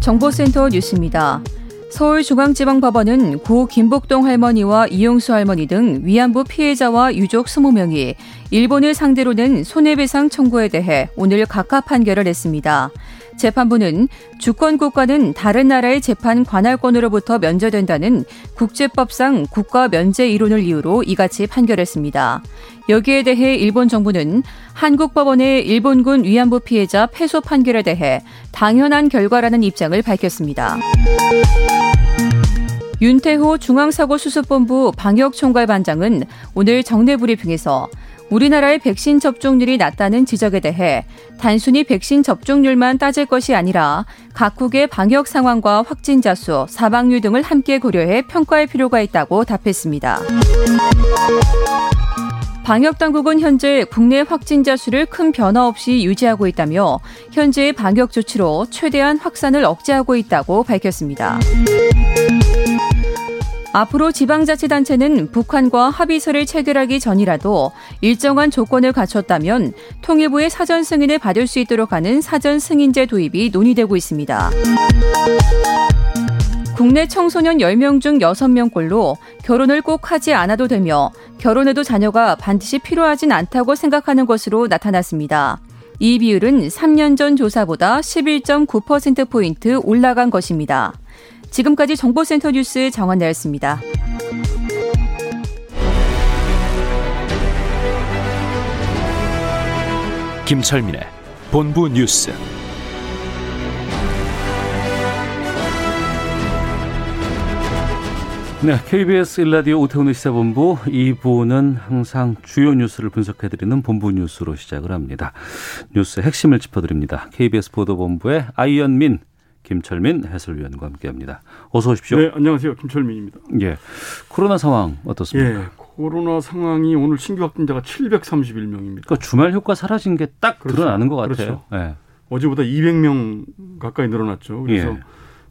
정보센터 뉴스입니다. 서울중앙지방법원은 고 김복동 할머니와 이용수 할머니 등 위안부 피해자와 유족 20명이 일본을 상대로 낸 손해배상 청구에 대해 오늘 각하 판결을 냈습니다. 재판부는 주권국가는 다른 나라의 재판 관할권으로부터 면제된다는 국제법상 국가 면제 이론을 이유로 이같이 판결했습니다. 여기에 대해 일본 정부는 한국 법원의 일본군 위안부 피해자 패소 판결에 대해 당연한 결과라는 입장을 밝혔습니다. 윤태호 중앙사고수습본부 방역총괄반장은 오늘 정례 브리핑에서 우리나라의 백신 접종률이 낮다는 지적에 대해 단순히 백신 접종률만 따질 것이 아니라 각국의 방역 상황과 확진자 수, 사망률 등을 함께 고려해 평가할 필요가 있다고 답했습니다. 방역 당국은 현재 국내 확진자 수를 큰 변화 없이 유지하고 있다며 현재의 방역 조치로 최대한 확산을 억제하고 있다고 밝혔습니다. 앞으로 지방자치단체는 북한과 합의서를 체결하기 전이라도 일정한 조건을 갖췄다면 통일부의 사전 승인을 받을 수 있도록 하는 사전 승인제 도입이 논의되고 있습니다. 국내 청소년 10명 중 6명꼴로 결혼을 꼭 하지 않아도 되며 결혼해도 자녀가 반드시 필요하진 않다고 생각하는 것으로 나타났습니다. 이 비율은 3년 전 조사보다 11.9%포인트 올라간 것입니다. 지금까지 정보센터 뉴스 정원나였습니다. 김철민의 본부 뉴스. 네, KBS 일라디오 오태훈의 시사본부 2부는 항상 주요 뉴스를 분석해드리는 본부 뉴스로 시작을 합니다. 뉴스 핵심을 짚어드립니다. KBS 보도본부의 아이언민, 김철민 해설위원과 함께합니다. 어서 오십시오. 네, 안녕하세요. 김철민입니다. 예, 코로나 상황 어떻습니까? 예, 코로나 상황이 오늘 신규 확진자가 731명입니다. 그러니까 주말 효과 사라진 게딱 그렇죠. 드러나는 것 같아요. 그렇죠. 예. 어제보다 200명 가까이 늘어났죠. 그래서 예.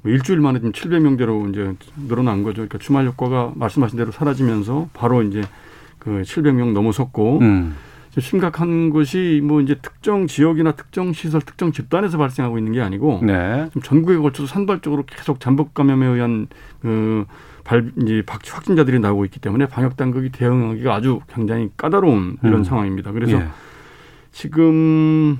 뭐 일주일 만에 지금 700명대로 이제 늘어난 거죠. 그러니까 주말 효과가 말씀하신 대로 사라지면서 바로 이제 그 700명 넘어섰고 음, 좀 심각한 것이 뭐 이제 특정 지역이나 특정 시설, 특정 집단에서 발생하고 있는 게 아니고 네, 좀 전국에 걸쳐서 산발적으로 계속 잠복 감염에 의한 그 발, 이제 박- 확진자들이 나오고 있기 때문에 방역 당국이 대응하기가 아주 굉장히 까다로운 이런 음. 상황입니다. 그래서 예. 지금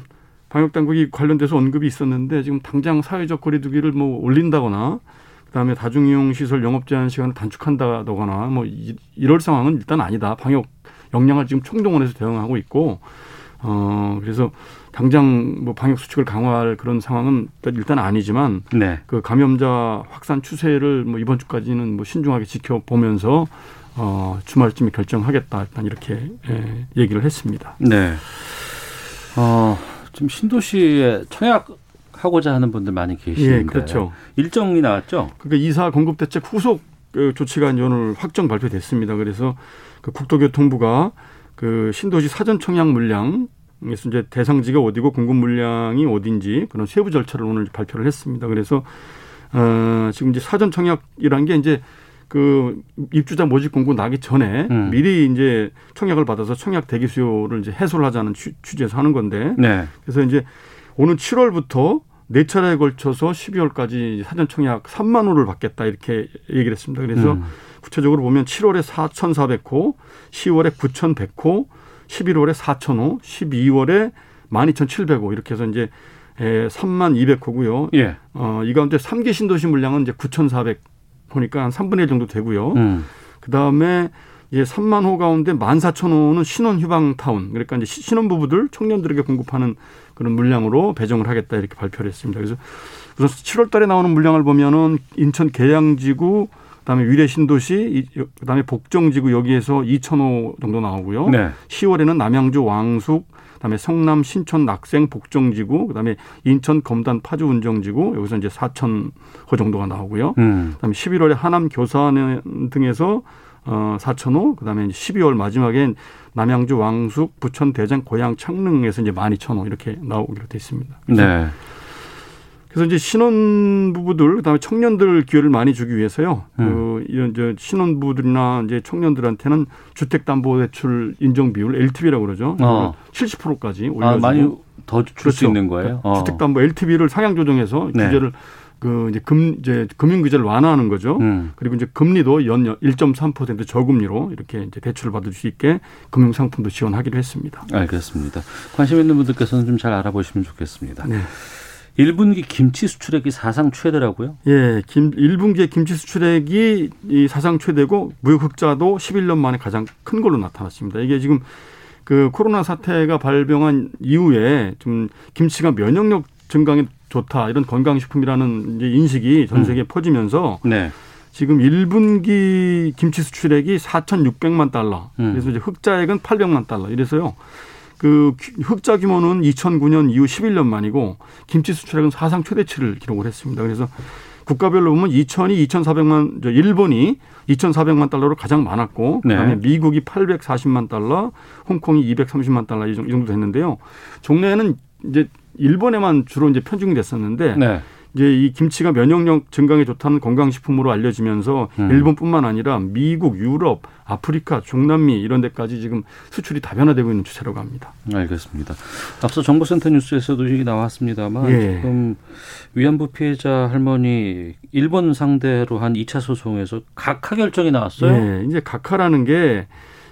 방역 당국이 관련돼서 언급이 있었는데 지금 당장 사회적 거리두기를 뭐 올린다거나 그다음에 다중이용 시설 영업 제한 시간을 단축한다거나 뭐 이, 이럴 상황은 일단 아니다. 방역 역량을 지금 총동원해서 대응하고 있고 어 그래서 당장 뭐 방역 수칙을 강화할 그런 상황은 일단 아니지만 네, 그 감염자 확산 추세를 뭐 이번 주까지는 뭐 신중하게 지켜보면서 어 주말쯤에 결정하겠다 일단 이렇게 예, 얘기를 했습니다. 네. 어, 지금 신도시에 청약 하고자 하는 분들 많이 계시는데 예, 그렇죠. 일정이 나왔죠? 그러니까 이사 공급 대책 후속 그 조치가 이제 오늘 확정 발표됐습니다. 그래서 그 국토교통부가 그 신도시 사전 청약 물량 에서 이제 대상지가 어디고 공급 물량이 어딘지 그런 세부 절차를 오늘 발표를 했습니다. 그래서 어 지금 이제 사전 청약이란 게 이제 그 입주자 모집 공고 나기 전에 음. 미리 이제 청약을 받아서 청약 대기 수요를 이제 해소를 하자는 취- 취지에서 하는 건데 네. 그래서 이제 오는 7월부터 네 차례에 걸쳐서 12월까지 사전 청약 3만 호를 받겠다 이렇게 얘기를 했습니다. 그래서 음. 구체적으로 보면 7월에 4,400호, 10월에 9,100호, 11월에 4,000호, 12월에 12,700호 이렇게 해서 이제 에, 3만 200호고요. 예. 어, 이 가운데 3개 신도시 물량은 이제 9,400호니까 한 3분의 1 정도 되고요. 음. 그 다음에 이제 3만 호 가운데 14,000호는 신혼 휴방 타운. 그러니까 이제 시- 신혼 부부들, 청년들에게 공급하는 그런 물량으로 배정을 하겠다 이렇게 발표를 했습니다. 그래서 우선 7월 달에 나오는 물량을 보면은 인천 계양지구, 그다음에 위례 신도시, 이- 그다음에 복정지구 여기에서 2,000호 정도 나오고요. 네. 10월에는 남양주 왕숙, 그다음에 성남 신촌 낙생 복정지구, 그다음에 인천 검단 파주 운정지구 여기서 이제 4천호 정도가 나오고요. 음. 그다음에 11월에 하남 교산 등에서 어 4천호, 그 다음에 12월 마지막엔 남양주 왕숙, 부천 대장 고양 창릉에서 이제 12,000호 이렇게 나오기로 돼 있습니다. 그래서 네. 그래서 이제 신혼 부부들 그다음에 청년들 기회를 많이 주기 위해서요. 음. 그 이런 이제 신혼 부부들이나 이제 청년들한테는 주택담보대출 인정 비율 LTV라고 그러죠. 어. 70%까지 아, 올려주고 많이 더 줄수 그렇죠. 있는 거예요. 어. 주택담보 LTV를 상향 조정해서 네. 규제를 그 이제 금 이제 금융 규제를 완화하는 거죠. 음. 그리고 이제 금리도 연 1.3% 저금리로 이렇게 이제 대출을 받을 수 있게 금융 상품도 지원하기로 했습니다. 알겠습니다. 관심 있는 분들께서는 좀 잘 알아보시면 좋겠습니다. 네. 1분기 김치 수출액이 사상 최대라고요? 예, 김 1분기의 김치 수출액이 이 사상 최대고 무역 흑자도 11년 만에 가장 큰 걸로 나타났습니다. 이게 지금 그 코로나 사태가 발병한 이후에 좀 김치가 면역력 증강에 좋다 이런 건강식품이라는 인식이 전 세계에 퍼지면서 네. 지금 1분기 김치 수출액이 4,600만 달러. 음. 그래서 이제 흑자액은 800만 달러. 이래서요. 그 규- 흑자 규모는 2009년 이후 11년 만이고 김치 수출액은 사상 최대치를 기록을 했습니다. 그래서 국가별로 보면 2천이 2,400만 저 일본이 2,400만 달러로 가장 많았고 네. 그다음에 미국이 840만 달러, 홍콩이 230만 달러 이 정도 됐는데요. 종래에는 이제 일본에만 주로 이제 편중이 됐었는데 네. 이제 이 김치가 면역력 증강에 좋다는 건강식품으로 알려지면서 음. 일본뿐만 아니라 미국, 유럽, 아프리카, 중남미 이런 데까지 지금 수출이 다변화되고 있는 추세라고 합니다. 알겠습니다. 앞서 정보센터 뉴스에서도 얘기 나왔습니다만 예. 지금 위안부 피해자 할머니 일본 상대로 한 2차 소송에서 각하 결정이 나왔어요. 예, 이제 각하라는 게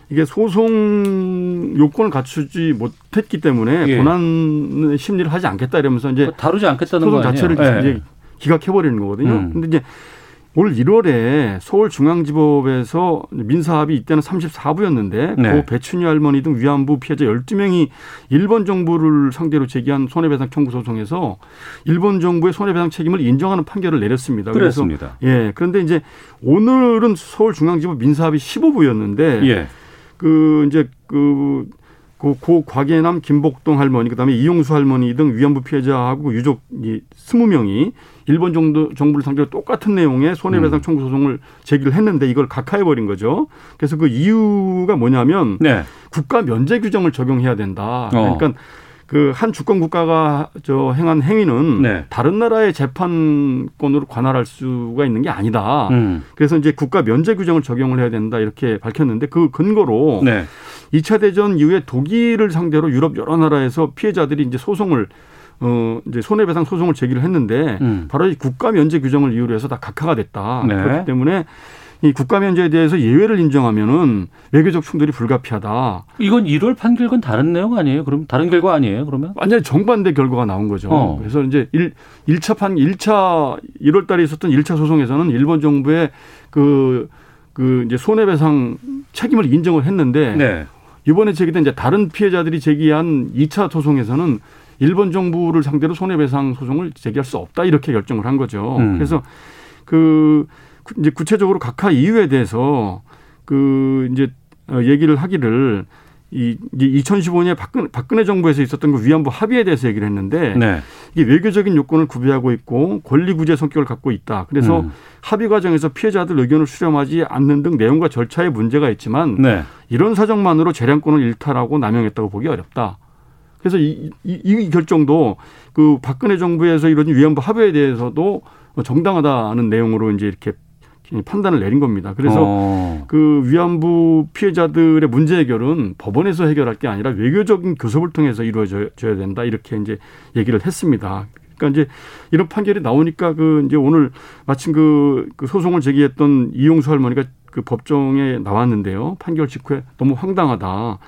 이게 소송 요건을 갖추지 못했기 때문에 예. 본안 심리를 하지 않겠다 이러면서 이제 다루지 않겠다는 거 소송? 자체를 예. 이제 기각해 버리는 거거든요. 음. 근데 이제 올 1월에 서울중앙지법에서 민사합의 이때는 34부였는데 네. 고 배춘희 할머니 등 위안부 피해자 12명이 일본 정부를 상대로 제기한 손해배상 청구 소송에서 일본 정부의 손해배상 책임을 인정하는 판결을 내렸습니다. 그렇습니다. 예. 그런데 이제 오늘은 서울중앙지법 민사합의 15부였는데 예. 그 이제 그, 그, 고 곽예남, 김복동 할머니, 그다음에 이용수 할머니 등 위안부 피해자하고 유족 이 20명이 일본 정도 정부를 상대로 똑같은 내용의 음. 손해배상 청구 소송을 제기를 했는데 이걸 각하해 버린 거죠. 그래서 그 이유가 뭐냐면 네. 국가 면제 규정을 적용해야 된다. 어. 그러니까 그 한 주권 국가가 저 행한 행위는 네. 다른 나라의 재판권으로 관할할 수가 있는 게 아니다. 음. 그래서 이제 국가 면제 규정을 적용을 해야 된다 이렇게 밝혔는데 그 근거로 네. 2차 대전 이후에 독일을 상대로 유럽 여러 나라에서 피해자들이 이제 소송을 어 이제 손해배상 소송을 제기를 했는데 음. 바로 이 국가 면제 규정을 이유로 해서 다 각하가 됐다. 네. 그렇기 때문에 이 국가 면제에 대해서 예외를 인정하면은 외교적 충돌이 불가피하다. 이건 1월 판결과는 다른 내용 아니에요? 그럼 다른 결과 아니에요? 그러면? 완전히 정반대 결과가 나온 거죠. 어. 그래서 이제 일 1차 판 1차 1월 달에 있었던 1차 소송에서는 일본 정부의 그, 그 이제 손해배상 책임을 인정을 했는데 네. 이번에 제기된 이제 다른 피해자들이 제기한 2차 소송에서는 일본 정부를 상대로 손해배상 소송을 제기할 수 없다 이렇게 결정을 한 거죠. 음. 그래서 그 구- 이제 구체적으로 각하 이유에 대해서 그 이제 어, 얘기를 하기를 이 이제 2015년에 박근혜, 박근혜 정부에서 있었던 그 위안부 합의에 대해서 얘기를 했는데 네. 이게 외교적인 요건을 구비하고 있고 권리 구제 성격을 갖고 있다. 그래서 음. 합의 과정에서 피해자들 의견을 수렴하지 않는 등 내용과 절차에 문제가 있지만 네. 이런 사정만으로 재량권을 일탈하고 남용했다고 보기 어렵다. 그래서 이, 이, 이 결정도 그 박근혜 정부에서 이런 위안부 합의에 대해서도 정당하다는 내용으로 이제 이렇게 판단을 내린 겁니다. 그래서 어. 그 위안부 피해자들의 문제 해결은 법원에서 해결할 게 아니라 외교적인 교섭을 통해서 이루어져야 된다 이렇게 이제 얘기를 했습니다. 그러니까 이제 이런 판결이 나오니까 그 이제 오늘 마침 그, 그 소송을 제기했던 이용수 할머니가 그 법정에 나왔는데요. 판결 직후에 너무 황당하다.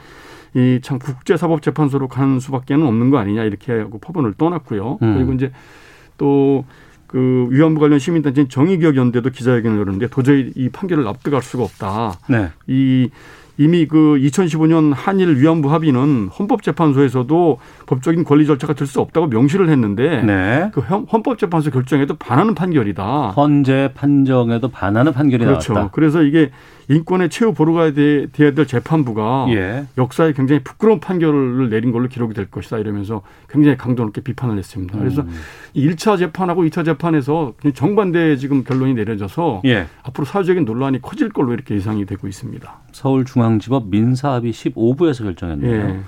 이 참 국제사법재판소로 가는 수밖에는 없는 거 아니냐 이렇게 하고 법원을 떠났고요. 음. 그리고 이제 또 그 위안부 관련 시민단체인 정의기억연대도 기자회견을 열었는데 도저히 이 판결을 납득할 수가 없다. 네. 이 이미 그 2015년 한일 위안부 합의는 헌법재판소에서도 법적인 권리 절차가 될 수 없다고 명시를 했는데 네. 그 헌- 헌법재판소 결정에도 반하는 판결이다. 헌재 판정에도 반하는 판결이 그렇죠. 나왔다. 그래서 이게 인권의 최후 보루가 돼, 돼야 될 재판부가 예. 역사에 굉장히 부끄러운 판결을 내린 걸로 기록이 될 것이다 이러면서 굉장히 강도 높게 비판을 했습니다. 그래서 음. 이 1차 재판하고 2차 재판에서 정반대 지금 결론이 내려져서 예. 앞으로 사회적인 논란이 커질 걸로 이렇게 예상이 되고 있습니다. 서울중앙지법 민사합의 15부에서 결정했네요. 예.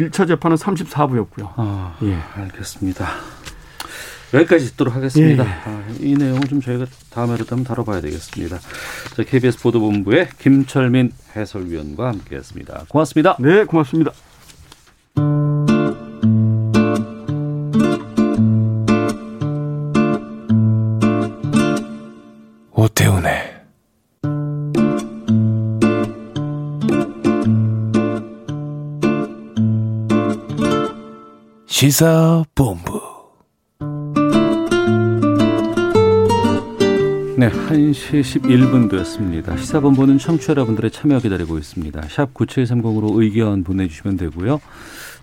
1, 차 재판은 34부 였고요. 아, 예. 알겠습니다. 여기까지 듣도록 하겠습니다. 예. 아, 이 내용은 좀 저희가 다음에도 한번 다뤄봐야 되겠습니다. 자, KBS 보도본부의 김철민 해설위원과 함께했습니다. 고맙습니다. 네, 고맙습니다. 시사본부 네, 1시 11분 되었습니다. 시사본부는 청취자 여러분들의 참여 기다리고 있습니다. 샵 9730으로 의견 보내주시면 되고요.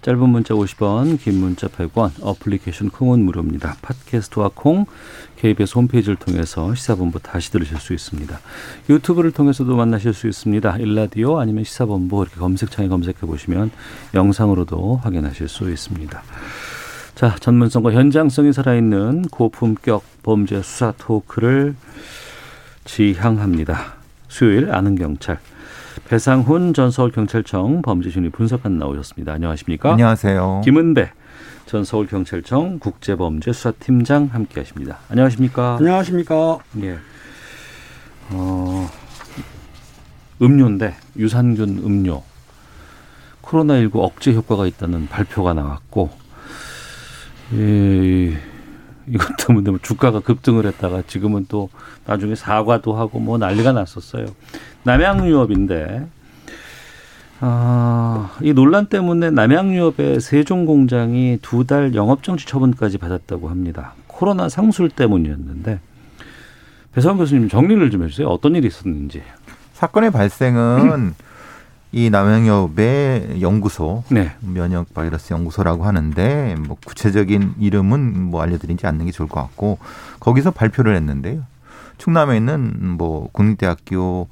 짧은 문자 50원, 긴 문자 100원, 어플리케이션 콩은 무료입니다. 팟캐스트와 콩, KBS 홈페이지를 통해서 시사본부 다시 들으실 수 있습니다. 유튜브를 통해서도 만나실 수 있습니다. 일라디오 아니면 시사본부 이렇게 검색창에 검색해 보시면 영상으로도 확인하실 수 있습니다. 자, 전문성과 현장성이 살아있는 고품격 범죄 수사 토크를 지향합니다. 수요일 아는 경찰 배상훈 전 서울경찰청 범죄심리 분석관 나오셨습니다. 안녕하십니까? 안녕하세요. 김은배 전 서울경찰청 국제범죄수사팀장 함께하십니다. 안녕하십니까? 안녕하십니까. 예. 어, 음료인데 유산균 음료 코로나19 억제 효과가 있다는 발표가 나왔고 예, 이것 때문에 뭐 주가가 급등을 했다가 지금은 또 나중에 사과도 하고 뭐 난리가 났었어요. 남양유업인데 아, 이 논란 때문에 남양유업의 세종 공장이 두 달 영업정지 처분까지 받았다고 합니다. 코로나 상술 때문이었는데 배상 교수님 정리를 좀 해주세요. 어떤 일이 있었는지. 사건의 발생은 이 남양엽의 연구소 네. 면역 바이러스 연구소라고 하는데 뭐 구체적인 이름은 뭐 알려드리지 않는 게 좋을 것 같고 거기서 발표를 했는데요. 충남에 있는 뭐 국립대학교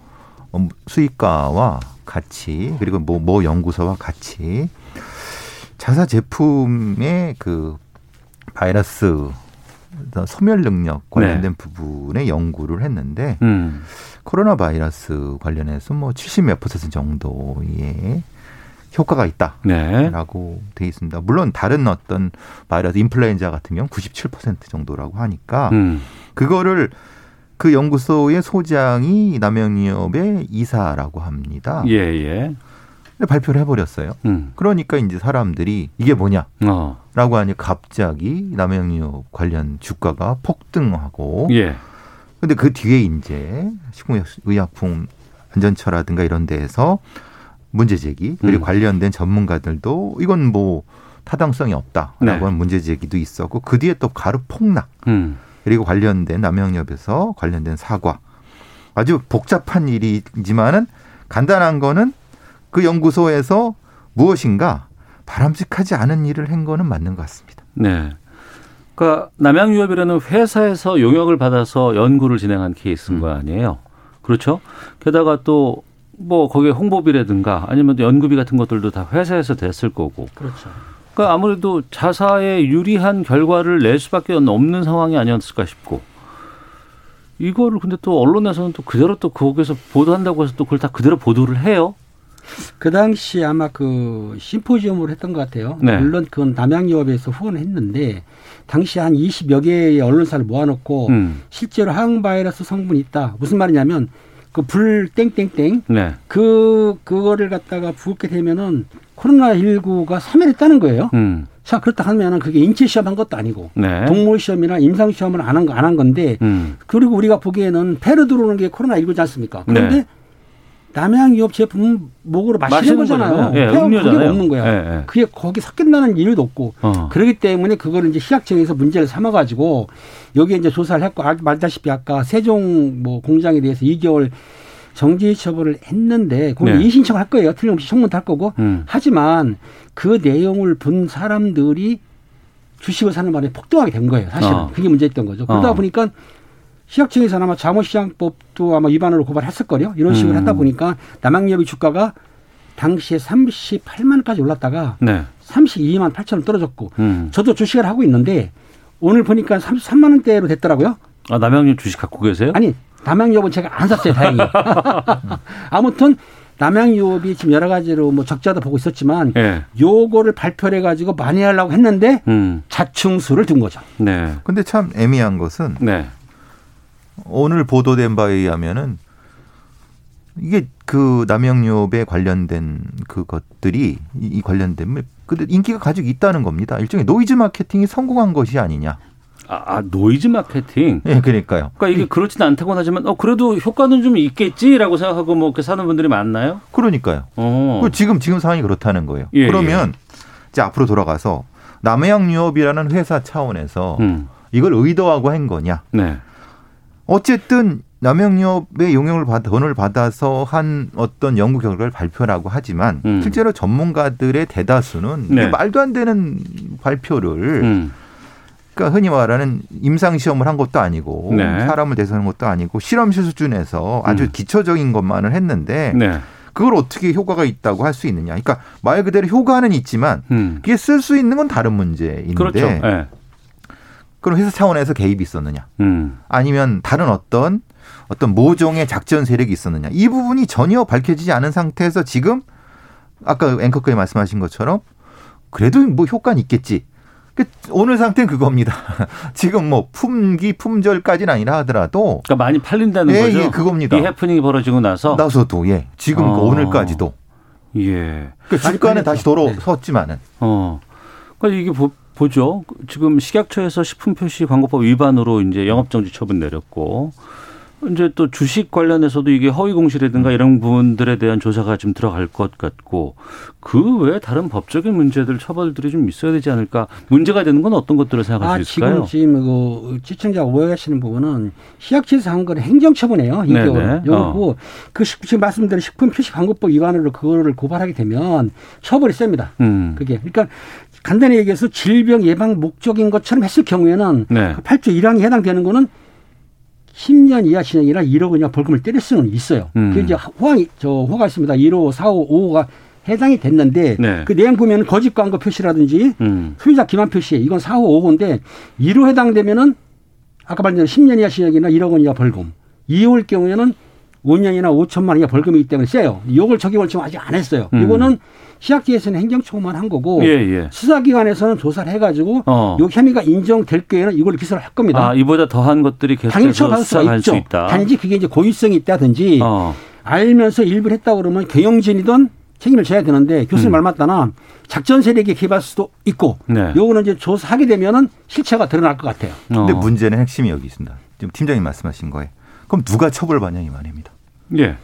수의과와 같이 그리고 뭐, 뭐 연구소와 같이 자사 제품의 그 바이러스 소멸 능력 관련된 네. 부분의 연구를 했는데 음. 코로나 바이러스 관련해서 뭐 70몇 퍼센트 정도의 효과가 있다라고 네. 돼 있습니다. 물론 다른 어떤 바이러스 인플루엔자 같은 경우 97% 정도라고 하니까 음. 그거를 그 연구소의 소장이 남영유업의 이사라고 합니다. 예, 예. 근데 발표를 해버렸어요. 음. 그러니까 이제 사람들이 이게 뭐냐라고 어. 하니 갑자기 남영유업 관련 주가가 폭등하고 예. 근데 그 뒤에 이제 식품의약품 안전처라든가 이런 데에서 문제 제기 그리고 음. 관련된 전문가들도 이건 뭐 타당성이 없다라고 네. 하는 문제 제기도 있었고 그 뒤에 또 가루 폭락 음. 그리고 관련된 남영엽에서 관련된 사과 아주 복잡한 일이지만은 간단한 거는 그 연구소에서 무엇인가 바람직하지 않은 일을 한 거는 맞는 것 같습니다. 네. 그러니까 남양유업이라는 회사에서 용역을 받아서 연구를 진행한 케이스인 음. 거 아니에요. 그렇죠? 게다가 또 뭐 거기에 홍보비라든가 아니면 또 연구비 같은 것들도 다 회사에서 됐을 거고. 그렇죠. 그러니까 아무래도 자사에 유리한 결과를 낼 수밖에 없는 상황이 아니었을까 싶고. 이거를 근데 또 언론에서는 또 그대로 또 거기서 보도한다고 해서 또 그걸 다 그대로 보도를 해요. 그 당시 아마 그 심포지엄으로 했던 것 같아요. 네. 물론 그건 남양유업에서 후원을 했는데 당시 한 20여 개의 언론사를 모아놓고 음. 실제로 항바이러스 성분이 있다. 무슨 말이냐면 그 불 땡땡땡 네. 그 그거를 갖다가 부었게 되면은 코로나 19가 사멸했다는 거예요. 음. 자 그렇다 하면은 그게 인체 시험한 것도 아니고 네. 동물 시험이나 임상 시험을 안 한 거 안 한 건데 음. 그리고 우리가 보기에는 폐로 들어오는 게 코로나 19지 않습니까? 그런데 네. 남양유업 제품 목으로 마시는, 마시는 거잖아요. 예, 음료잖아요. 그게 없는 거야. 예, 예. 그게 거기 섞인다는 이유도 없고 어. 그렇기 때문에 그거를 이제 시약청에서 문제를 삼아가지고 여기에 이제 조사를 했고 아- 말다시피 아까 세종 뭐 공장에 대해서 2개월 정지 처벌을 했는데 그건 네. 이의신청을 할 거예요. 틀림없이 청문도 할 거고 음. 하지만 그 내용을 본 사람들이 주식을 사는 바람에 폭등하게 된 거예요. 사실은 어. 그게 문제였던 거죠. 그러다 어. 보니까 시각청에서는 아마 자본시장법도 아마 위반으로 고발했을 거요. 이런 식으로 음. 하다 보니까 남양유업의 주가가 당시에 38만 원까지 올랐다가 네. 32만 8천 원 떨어졌고 음. 저도 주식을 하고 있는데 오늘 보니까 33만 원대로 됐더라고요. 아, 남양유 주식 갖고 계세요? 아니 남양유업은 제가 안 샀어요 다행히. 아무튼 남양유업이 지금 여러 가지로 뭐 적자도 보고 있었지만 예. 요거를 발표를 해가지고 많이 하려고 했는데 음. 자충수를 둔 거죠. 네. 근데 참 애매한 것은 네. 오늘 보도된 바에 의하면은 이게 그 남양유업에 관련된 그것들이 이, 이 관련된 근데 인기가 가지고 있다는 겁니다. 일종의 노이즈 마케팅이 성공한 것이 아니냐. 아, 아, 노이즈 마케팅. 예, 그러니까요. 그러니까 이게 그렇진 않다고 하지만 어 그래도 효과는 좀 있겠지라고 생각하고 뭐 이렇게 사는 분들이 많나요? 그러니까요. 어. 그 지금 지금 상황이 그렇다는 거예요. 예, 그러면 이제 앞으로 돌아가서 남양유업이라는 회사 차원에서 음. 이걸 의도하고 한 거냐? 네. 어쨌든 남영유업의 용역을 받 돈을 받아서 한 어떤 연구 결과를 발표라고 하지만 음. 실제로 전문가들의 대다수는 네. 말도 안 되는 발표를 음. 그러니까 흔히 말하는 임상 시험을 한 것도 아니고 네. 사람을 대상한 것도 아니고 실험실 수준에서 아주 음. 기초적인 것만을 했는데 네. 그걸 어떻게 효과가 있다고 할 수 있느냐? 그러니까 말 그대로 효과는 있지만 음. 그게 쓸 수 있는 건 다른 문제인데 그렇죠. 예. 그럼 회사 차원에서 개입이 있었느냐? 음. 아니면 다른 어떤 어떤 모종의 작전 세력이 있었느냐 이 부분이 전혀 밝혀지지 않은 상태에서 지금 아까 앵커께서 말씀하신 것처럼 그래도 뭐 효과는 있겠지. 그 오늘 상태는 그겁니다. 지금 뭐 품기 품절까지는 아니라 하더라도 그러니까 많이 팔린다는 예, 거죠. 예, 그겁니다. 이 해프닝이 벌어지고 나서 나서도 예 지금 어. 오늘까지도 예. 그 주가는 다시 그러니까. 네. 돌아섰지만은 어. 그러니까 이게 보, 보죠. 지금 식약처에서 식품 표시 광고법 위반으로 이제 영업정지 처분 내렸고 이제 또 주식 관련해서도 이게 허위 공시라든가 이런 부분들에 대한 조사가 좀 들어갈 것 같고 그 외에 다른 법적인 문제들 처벌들이 좀 있어야 되지 않을까 문제가 되는 건 어떤 것들을 생각할 아? 지금 지금 그 시청자 오해하시는 부분은 시약처에서 한 거는 행정처분이에요. 이게 요거 그 식- 지금 말씀드린 식품 표시 광고법 위반으로 그거를 고발하게 되면 처벌이 셉니다. 음. 그게 그러니까 간단히 얘기해서 질병 예방 목적인 것처럼 했을 경우에는 네. 그 8조 1항에 해당되는 거는 10년 이하 신형이나 1억 원 이하 벌금을 때릴 수는 있어요. 음. 그 이제 호황이 저 호가 있습니다. 1호, 4호, 5호가 해당이 됐는데 네. 그 내용 보면 거짓 광고 표시라든지 음. 소유자 기만 표시 이건 4호, 5호인데 1호 해당되면은 아까 말한 대로 10년 이하 신형이나 1억 원 이하 벌금. 2호일 경우에는 5년이나 5천만 원 이하 벌금이기 때문에 세요. 이걸 적용을 지금 아직 안 했어요. 음. 이거는 시학기에서는 행정처분만 한 거고 예, 예. 수사기관에서는 조사를 해가지고 어. 요 혐의가 인정될 경우에는 이걸 기소를 할 겁니다. 아, 이보다 더한 것들이 계속해서 수가 있죠. 있다. 단지 그게 이제 고의성이 있다든지 어. 알면서 일부를 했다 그러면 경영진이든 책임을 져야 되는데 교수님 음. 말 맞다나 작전 세력이 개입할 수도 있고 네. 요거는 이제 조사하게 되면은 실체가 드러날 것 같아요. 근데 어. 문제는 핵심이 여기 있습니다. 지금 팀장님 말씀하신 거에 그럼 누가 처벌받냐 이 말입니다. 예.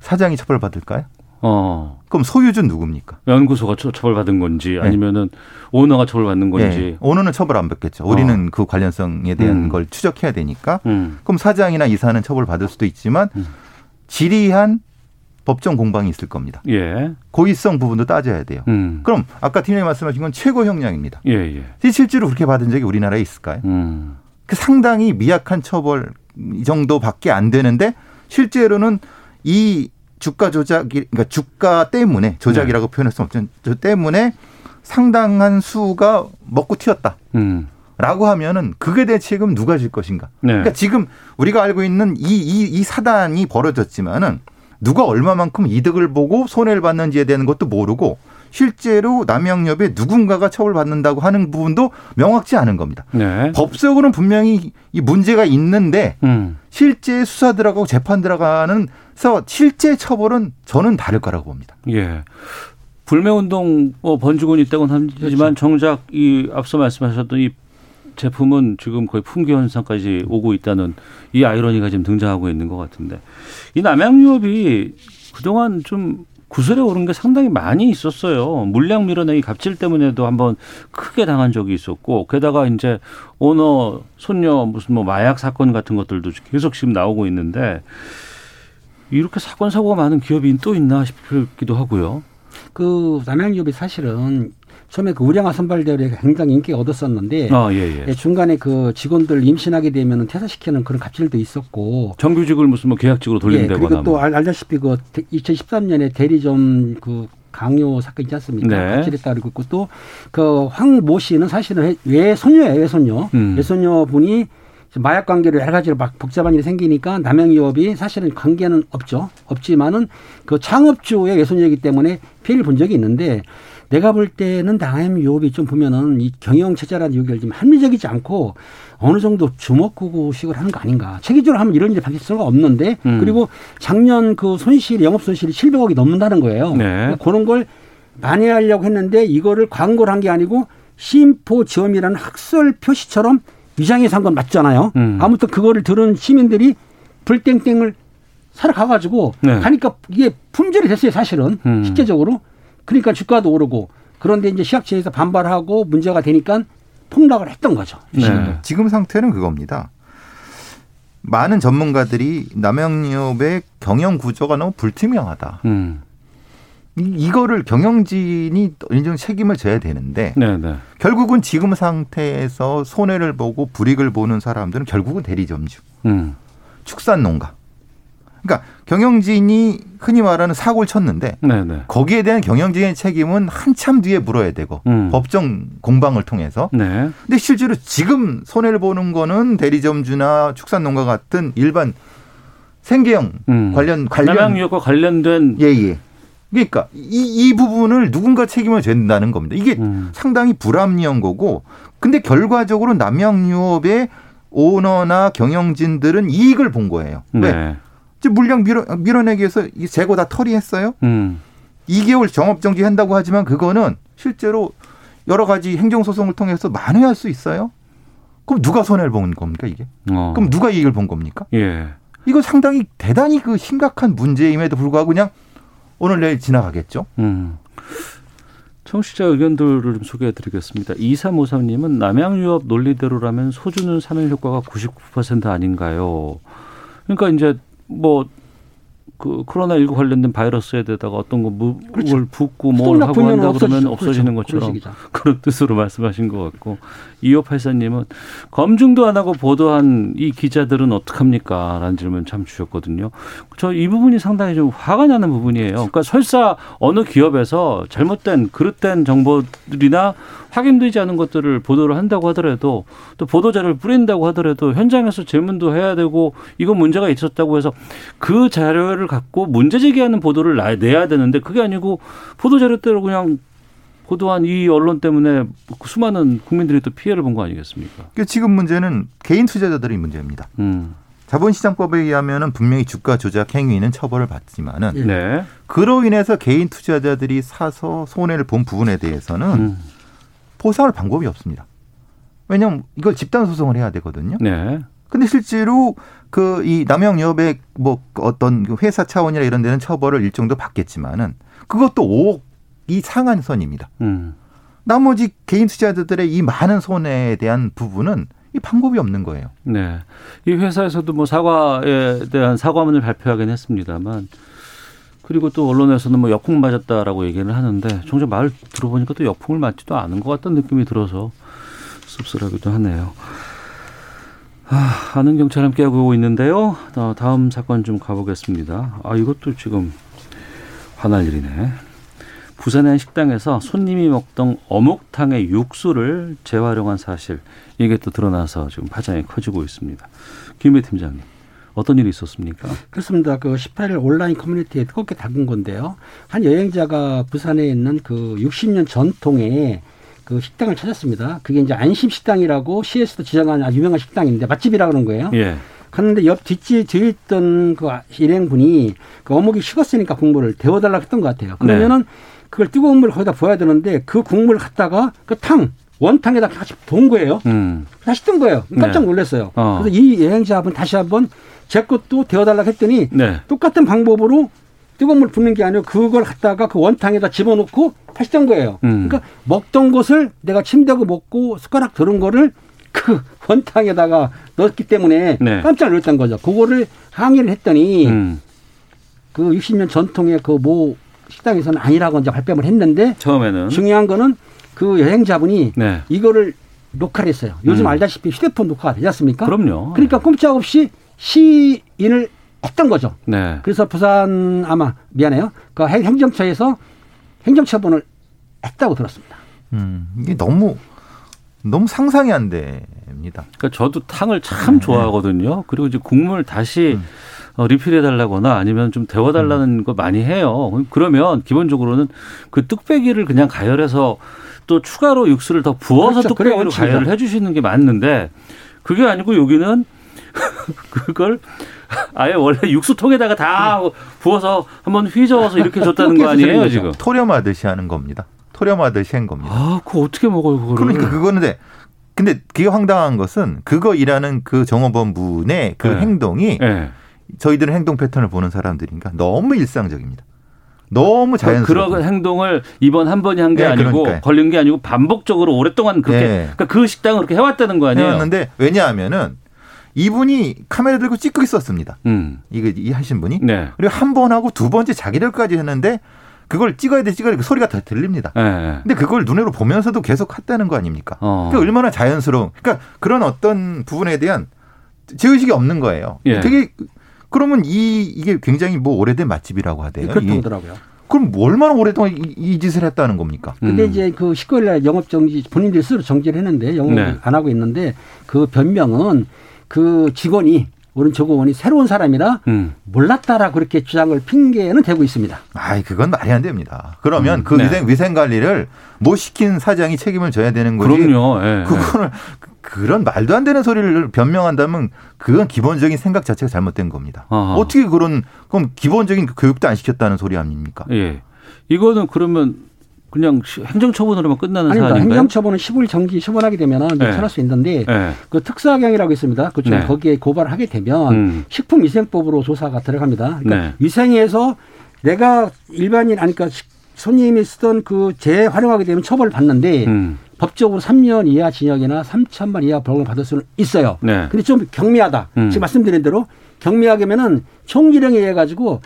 사장이 처벌받을까요? 어. 그럼 소유주는 누굽니까? 연구소가 처- 처벌받은 건지 아니면은 오너가 처벌받는 건지. 예, 오너는 처벌 안 받겠죠. 우리는 그 관련성에 대한 음. 걸 추적해야 되니까. 음. 그럼 사장이나 이사는 처벌 받을 수도 있지만 음. 지리한 법정 공방이 있을 겁니다. 예. 고의성 부분도 따져야 돼요. 음. 그럼 아까 팀장님 말씀하신 건 최고 형량입니다. 예, 예. 실제로 그렇게 받은 적이 우리나라에 있을까요? 음. 그 상당히 미약한 처벌 이 정도밖에 안 되는데 실제로는 이 주가 조작이 그러니까 주가 때문에 조작이라고 표현할 수 없죠. 저 때문에 상당한 수가 먹고 튀었다. 음. 라고 하면은 그게 대해 책임 누가 질 것인가? 네. 그러니까 지금 우리가 알고 있는 이, 이, 이 사단이 벌어졌지만은 누가 얼마만큼 이득을 보고 손해를 받는지에 대한 것도 모르고 실제로 남양엽에 누군가가 처벌받는다고 하는 부분도 명확치 않은 겁니다. 네. 법적으로는 분명히 이 문제가 있는데 음. 실제 수사 들어가고 재판 들어가는 서 실제 처벌은 저는 다를 거라고 봅니다. 예. 불매운동 뭐 번지곤 있다고는 하지만 정작 이 앞서 말씀하셨던 이 제품은 지금 거의 품귀 현상까지 오고 있다는 이 아이러니가 지금 등장하고 있는 것 같은데 이 남양유업이 그동안 좀 구설에 오른 게 상당히 많이 있었어요. 물량 밀어내기 갑질 때문에도 한번 크게 당한 적이 있었고 게다가 이제 오너 손녀 무슨 뭐 마약 사건 같은 것들도 계속 지금 나오고 있는데 이렇게 사건 사고가 많은 기업이 또 있나 싶기도 하고요. 그 남양유업이 사실은 처음에 그 우량아 선발 대회가 굉장히 인기가 얻었었는데 아, 예, 예. 예, 중간에 그 직원들 임신하게 되면 퇴사시키는 그런 갑질도 있었고 정규직을 무슨 뭐 계약직으로 예, 돌린다거나. 그리고 또 뭐. 알- 알다시피 그 2013년에 대리점 그 강요 사건 있지 않습니까? 네. 갑질에 따르고 있고 또 그 황 모 씨는 사실은 외손녀예요, 외손녀. 음. 외손녀 분이 마약 관계로 여러 가지로 막 복잡한 일이 생기니까 남양유업이 사실은 관계는 없죠. 없지만은 그 창업주의 외손녀이기 때문에 피해를 본 적이 있는데 내가 볼 때는 남양유업이 좀 보면은 이 경영 체제라는 얘기를 좀 합리적이지 않고 어느 정도 주먹구구식을 하는 거 아닌가. 체계적으로 하면 이런 일이 발생할 수가 없는데 음. 그리고 작년 그 손실, 영업 손실이 700억이 넘는다는 거예요. 네. 그러니까 그런 걸 만회하려고 했는데 이거를 광고를 한 게 아니고 심포지엄이라는 학설 표시처럼 위장해서 한 건 맞잖아요. 음. 아무튼 그거를 들은 시민들이 불땡땡을 사러 가가지고 네. 가니까 이게 품절이 됐어요 사실은 음. 실제적으로 그러니까 주가도 오르고 그런데 이제 시학체에서 반발하고 문제가 되니까 폭락을 했던 거죠. 네. 지금 상태는 그겁니다. 많은 전문가들이 남양유업의 경영 구조가 너무 불투명하다. 음. 이- 이거를 경영진이 인정 책임을 져야 되는데 네, 네. 결국은 지금 상태에서 손해를 보고 불이익을 보는 사람들은 결국은 대리점주, 음. 축산농가. 그러니까 경영진이 흔히 말하는 사고를 쳤는데 네, 네. 거기에 대한 경영진의 책임은 한참 뒤에 물어야 되고 음. 법정 공방을 통해서 네. 근데 실제로 지금 손해를 보는 거는 대리점주나 축산농가 같은 일반 생계형 음. 관련 관련 남양유업과 관련된 예예. 그러니까 이, 이 부분을 누군가 책임을 된다는 겁니다. 이게 음. 상당히 불합리한 거고 근데 결과적으로 남양유업의 오너나 경영진들은 이익을 본 거예요. 왜? 네. 이제 물량 밀어, 밀어내기 위해서 이 재고 다 처리했어요. 음. 2개월 정업정지 한다고 하지만 그거는 실제로 여러 가지 행정소송을 통해서 만회할 수 있어요. 그럼 누가 손해를 본 겁니까 이게? 어. 그럼 누가 이익을 본 겁니까? 예. 이거 상당히 대단히 그 심각한 문제임에도 불구하고 그냥 오늘 내일 지나가겠죠. 음. 청취자 의견들을 좀 소개해 드리겠습니다. 2353님은 남양유업 논리대로라면 소주는 사면 효과가 99% 아닌가요? 그러니까 이제 뭐, 그 코로나 19 관련된 바이러스에 대다가 어떤 거물 그렇죠. 붓고 뭘 하고 한다 그러면 없어지죠. 없어지는 그렇죠. 것처럼. 그런 뜻으로 말씀하신 것 같고 2584님은 검증도 안 하고 보도한 이 기자들은 어떡합니까? 라는 질문 참 주셨거든요. 저 이 부분이 상당히 좀 화가 나는 부분이에요. 그러니까 설사 어느 기업에서 잘못된 그릇된 정보들이나 확인되지 않은 것들을 보도를 한다고 하더라도 또 보도자료를 뿌린다고 하더라도 현장에서 질문도 해야 되고 이건 문제가 있었다고 해서 그 자료를 갖고 문제 제기하는 보도를 나- 내야 되는데 그게 아니고 보도자료대로 그냥 보도한 이 언론 때문에 수많은 국민들이 또 피해를 본 거 아니겠습니까? 그 지금 문제는 개인 투자자들의 문제입니다. 음. 자본시장법에 의하면은 분명히 주가 조작 행위는 처벌을 받지만은 예. 네. 그로 인해서 개인 투자자들이 사서 손해를 본 부분에 대해서는 음. 보상할 방법이 없습니다. 왜냐하면 이걸 집단 소송을 해야 되거든요. 네. 근데 실제로 그 이 남양유업의 뭐 어떤 그 회사 차원이나 이런 데는 처벌을 일정도 받겠지만은 그것도 5억 이 상한선입니다. 음. 나머지 개인 투자자들의 이 많은 손해에 대한 부분은 이 방법이 없는 거예요. 네. 이 회사에서도 뭐 사과에 대한 사과문을 발표하긴 했습니다만 그리고 또 언론에서는 뭐 역풍 맞았다라고 얘기를 하는데 종종 말 들어보니까 또 역풍을 맞지도 않은 것 같다는 느낌이 들어서 씁쓸하기도 하네요. 아, 아는 경찰 함께하고 있는데요. 어, 다음 사건 좀 가보겠습니다. 아, 이것도 지금 화날 일이네. 부산의 한 식당에서 손님이 먹던 어묵탕의 육수를 재활용한 사실 이게 또 드러나서 지금 파장이 커지고 있습니다. 김배 팀장님 어떤 일이 있었습니까? 그렇습니다. 그 18일 온라인 커뮤니티에 뜨겁게 담은 건데요. 한 여행자가 부산에 있는 그 60년 전통의 그 식당을 찾았습니다. 그게 이제 안심 식당이라고 시에서도 지정한 아주 유명한 식당인데 맛집이라 그런 거예요. 예. 갔는데 옆 뒷집 뒤에 있던 그 일행분이 그 어묵이 식었으니까 국물을 데워달라고 했던 것 같아요. 그러면은 그걸 뜨거운 물을 거기다 부어야 되는데 그 국물을 갖다가 그 탕, 원탕에다 같이 부은 거예요. 음. 다시 뜬 거예요. 깜짝 네. 놀랐어요. 어. 그래서 이 여행자분 다시 한번 제 것도 데워달라고 했더니 네. 똑같은 방법으로 뜨거운 물 붓는 게 아니고 그걸 갖다가 그 원탕에다 집어넣고 다시 뜬 거예요. 음. 그러니까 먹던 것을 내가 침대고 먹고 숟가락 들은 거를 그 원탕에다가 넣었기 때문에 네. 깜짝 놀랐던 거죠. 그거를 항의를 했더니 음. 그 60년 전통의 그모 식당에서는 아니라고 이제 발뺌을 했는데 처음에는 중요한 거는 그 여행자분이 네. 이거를 녹화를 했어요. 요즘 음. 알다시피 휴대폰 녹화가 되지 않습니까? 그럼요. 그러니까 꼼짝없이 시인을 했던 거죠. 네. 그래서 부산 아마 미안해요. 그 행- 행정처에서 행정처분을 했다고 들었습니다. 음, 이게 너무 너무 상상이 안 됩니다. 그러니까 저도 탕을 참 좋아하거든요. 그리고 이제 국물 다시 어, 리필해 달라거나 아니면 좀 데워 달라는 거 많이 해요. 그러면 기본적으로는 그 뚝배기를 그냥 가열해서 또 추가로 육수를 더 부어서 그렇죠. 뚝배기로. 가열을 해 주시는 게 맞는데 그게 아니고 여기는 그걸 아예 원래 육수통에다가 다 부어서 한번 휘저어서 이렇게 줬다는 거 아니에요, 지금? 토렴하듯이 하는 겁니다. 토렴하듯이 한 겁니다. 아, 그거 어떻게 먹어요, 그거를? 그러니까 그거는데 근데 그게 황당한 것은 그거 일하는 그 정업원분의 그 네. 행동이 예. 저희들은 행동 패턴을 보는 사람들이니까 너무 일상적입니다. 너무 자연스러워. 그런 행동을 이번 한 번이 한게 네, 아니고 그러니까요. 걸린 게 아니고 반복적으로 오랫동안 그렇게 네. 그러니까 그 식당을 그렇게 해왔다는 거 아니에요? 해왔는데 왜냐하면은 이분이 카메라 들고 찍고 있었습니다. 음. 이거 이 하신 분이 네. 그리고 한 번 하고 두 번째 자기들까지 했는데 그걸 찍어야 돼 찍어야 돼그 소리가 다 들립니다. 예, 예. 근데 그걸 눈으로 보면서도 계속 했다는 거 아닙니까? 어. 그러니까 얼마나 자연스러운. 그러니까 그런 어떤 부분에 대한 제의식이 없는 거예요. 예. 되게 그러면 이 이게 굉장히 뭐 오래된 맛집이라고 하대요. 그렇다고 이- 하더라고요. 그럼 뭐 얼마나 오랫동안 이, 이 짓을 했다는 겁니까? 근데 음. 이제 그 19일 날 영업 정지 본인들이 스스로 정지를 했는데 영업을 네. 안 하고 있는데 그 변명은 그 직원이 오른 조고원이 새로운 사람이라 음. 몰랐다라 그렇게 주장을 핑계는 대고 있습니다. 아이 그건 말이 안 됩니다. 그러면 음, 그 네. 위생 위생 관리를 못 시킨 사장이 책임을 져야 되는 거지. 그럼요. 예, 그거는 그- 그런 말도 안 되는 소리를 변명한다면 그건 기본적인 생각 자체가 잘못된 겁니다. 아하. 어떻게 그런 그럼 기본적인 교육도 안 시켰다는 소리 아닙니까? 예. 예. 이거는 그러면 그냥 시- 행정처분으로만 끝나는 아닙니다. 사안인가요? 행정처분은 10일 정지 처분하게 되면 네. 처할 수 있는데 예. 그 특수학경이라고 있습니다. 그쪽 네. 거기에 고발을 하게 되면 음. 식품위생법으로 조사가 들어갑니다. 그러니까 네. 위생에서 내가 일반인 아니 그러니까 식- 손님이 쓰던 그 재활용하게 되면 처벌을 받는데 음. 법적으로 3년 이하 징역이나 3천만 이하 벌금을 받을 수는 있어요. 네. 근데 좀 경미하다. 음. 지금 말씀드린 대로 경미하게면은 총기령에 의해 가지고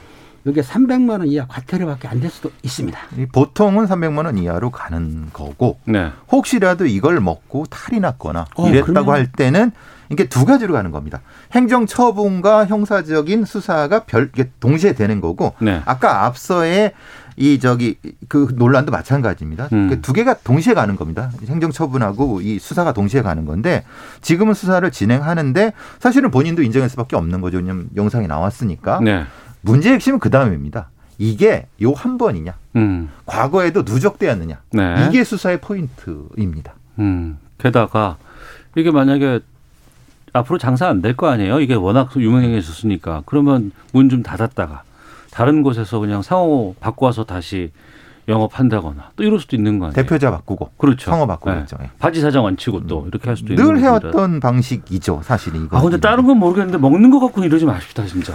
이게 300만 원 이하 과태료밖에 안 될 수도 있습니다. 이 보통은 300만 원 이하로 가는 거고 네. 혹시라도 이걸 먹고 탈이 났거나 어, 이랬다고 그러면- 할 때는 이게 두 가지로 가는 겁니다. 행정처분과 형사적인 수사가 별 이게 동시에 되는 거고 네. 아까 앞서의 이 저기 그 논란도 마찬가지입니다. 음. 그두 개가 동시에 가는 겁니다. 행정처분하고 이 수사가 동시에 가는 건데 지금은 수사를 진행하는데 사실은 본인도 인정할 수밖에 없는 거죠. 왜냐하면 영상이 나왔으니까. 네. 문제의 핵심은 그 다음입니다. 이게 요 한 번이냐, 음. 과거에도 누적되었느냐, 네. 이게 수사의 포인트입니다. 음. 게다가 이게 만약에 앞으로 장사 안 될 거 아니에요? 이게 워낙 유명해졌으니까. 그러면 문 좀 닫았다가 다른 곳에서 그냥 상호 바꿔서 다시 영업한다거나 또 이럴 수도 있는 거 아니에요? 대표자 바꾸고 그렇죠. 상호 바꾸겠죠. 네. 예. 바지 사장 안 치고 또 이렇게 할 수도 있는 늘. 해왔던 방식이죠, 사실은 이거. 아 근데 다른 건 모르겠는데 먹는 거 갖고 이러지 마십시다 진짜.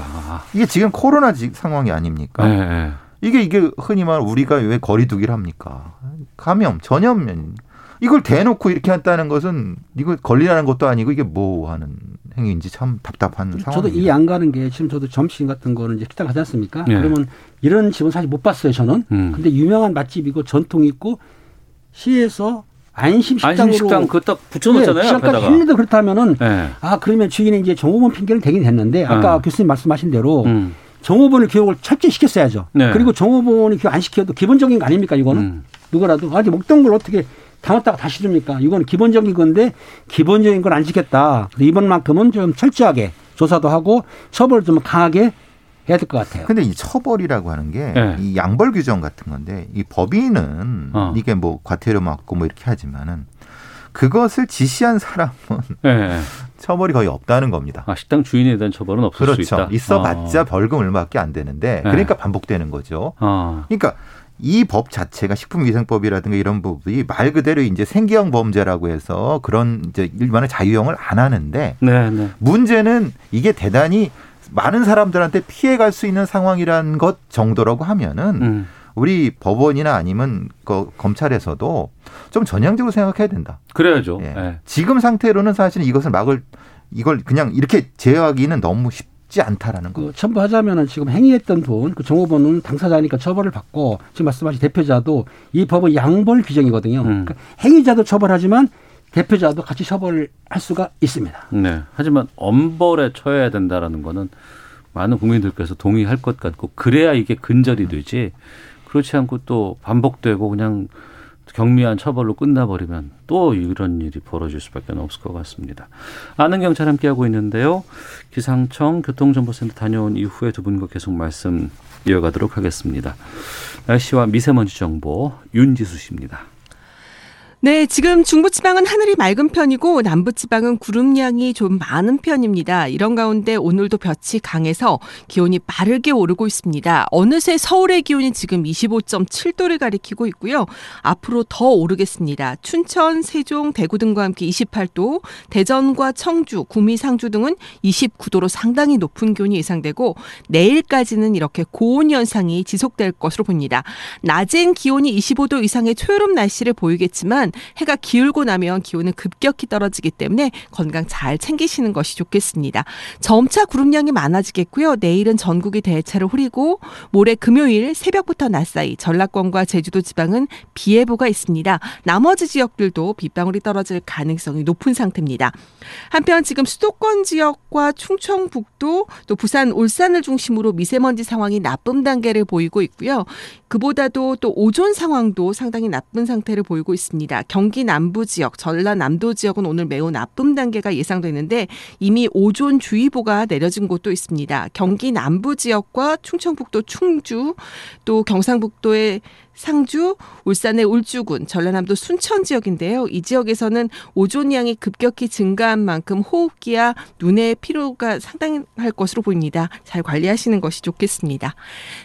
이게 지금 코로나 지- 상황이 아닙니까? 네, 네. 이게 이게 흔히 말 우리가 왜 거리두기를 합니까? 감염, 전염면 이걸 대놓고 이렇게 한다는 것은 이거 걸리라는 것도 아니고 이게 뭐 하는 행위인지 참 답답한 저도 상황입니다. 이안 가는 게 지금 저도 점심 같은 거는 이제 식당 가지 않습니까? 예. 그러면 이런 집은 사실 못 봤어요 저는. 음. 근데 유명한 맛집이고 전통 있고 시에서 안심 식당으로 안심식당 그거 딱 붙여놓잖아요 시간까지 앞에다가. 했는데 그렇다면은 네. 아 그러면 주인이 이제 정호본 핑계는 되긴 됐는데 아까 어. 교수님 말씀하신 대로 음. 정호본을 교육을 철저히 시켰어야죠. 네. 그리고 정호본이 교육 안 시켜도 기본적인 거 아닙니까 이거는 음. 누구라도 아직 먹던 걸 어떻게 담았다가 다시 줍니까? 이건 기본적인 건데 기본적인 걸 안 지켰다. 이번만큼은 좀 철저하게 조사도 하고 처벌을 좀 강하게 해야 될 것 같아요. 근데 이 처벌이라고 하는 게 네. 이 양벌 규정 같은 건데 이 법인은 어. 이게 뭐 과태료 맞고 뭐 이렇게 하지만은 그것을 지시한 사람은 네, 네. 처벌이 거의 없다는 겁니다. 아 식당 주인에 대한 처벌은 없을 수 있다. 그렇죠. 있어봤자 벌금 얼마밖에 안 되는데 네. 그러니까 반복되는 거죠. 아. 그러니까 이 법 자체가 식품위생법이라든가 이런 부분이 말 그대로 이제 생계형 범죄라고 해서 그런 이제 일반의 자유형을 안 하는데 네, 네. 문제는 이게 대단히 많은 사람들한테 피해갈 수 있는 상황이라는 것 정도라고 하면은 음. 우리 법원이나 아니면 그 검찰에서도 좀 전향적으로 생각해야 된다. 그래야죠. 예. 예. 지금 상태로는 사실 이것을 막을 이걸 그냥 이렇게 제어하기는 너무 쉽, 쉽지 않다라는 거. 그 첨부하자면은 지금 행위했던 분, 그 종업원은 당사자니까 처벌을 받고 지금 말씀하신 대표자도 이 법은 양벌 규정이거든요. 음. 그러니까 행위자도 처벌하지만 대표자도 같이 처벌할 수가 있습니다. 네. 하지만 엄벌에 처해야 된다라는 거는 많은 국민들께서 동의할 것 같고 그래야 이게 근절이 되지. 그렇지 않고 또 반복되고 그냥 경미한 처벌로 끝나버리면 또 이런 일이 벌어질 수밖에 없을 것 같습니다. 아는 경찰 함께하고 있는데요. 기상청 교통정보센터 다녀온 이후에 두 분과 계속 말씀 이어가도록 하겠습니다. 날씨와 미세먼지 정보 윤지수 씨입니다. 네, 지금 중부지방은 하늘이 맑은 편이고 남부지방은 구름량이 좀 많은 편입니다. 이런 가운데 오늘도 볕이 강해서 기온이 빠르게 오르고 있습니다. 어느새 서울의 기온이 지금 25.7도를 가리키고 있고요. 앞으로 더 오르겠습니다. 춘천, 세종, 대구 등과 함께 28도, 대전과 청주, 구미, 상주 등은 29도로 상당히 높은 기온이 예상되고 내일까지는 이렇게 고온 현상이 지속될 것으로 봅니다. 낮엔 기온이 25도 이상의 초여름 날씨를 보이겠지만 해가 기울고 나면 기온은 급격히 떨어지기 때문에 건강 잘 챙기시는 것이 좋겠습니다. 점차 구름량이 많아지겠고요. 내일은 전국이 대체로 흐리고 모레 금요일 새벽부터 낮 사이 전라권과 제주도 지방은 비 예보가 있습니다. 나머지 지역들도 빗방울이 떨어질 가능성이 높은 상태입니다. 한편 지금 수도권 지역과 충청북도 또 부산, 울산을 중심으로 미세먼지 상황이 나쁨 단계를 보이고 있고요. 그보다도 또 오존 상황도 상당히 나쁜 상태를 보이고 있습니다. 경기 남부 지역, 전라남도 지역은 오늘 매우 나쁨 단계가 예상되는데 이미 오존 주의보가 내려진 곳도 있습니다. 경기 남부 지역과 충청북도 충주 또 경상북도의 상주, 울산의 울주군, 전라남도 순천 지역인데요. 이 지역에서는 오존량이 급격히 증가한 만큼 호흡기와 눈의 피로가 상당할 것으로 보입니다. 잘 관리하시는 것이 좋겠습니다.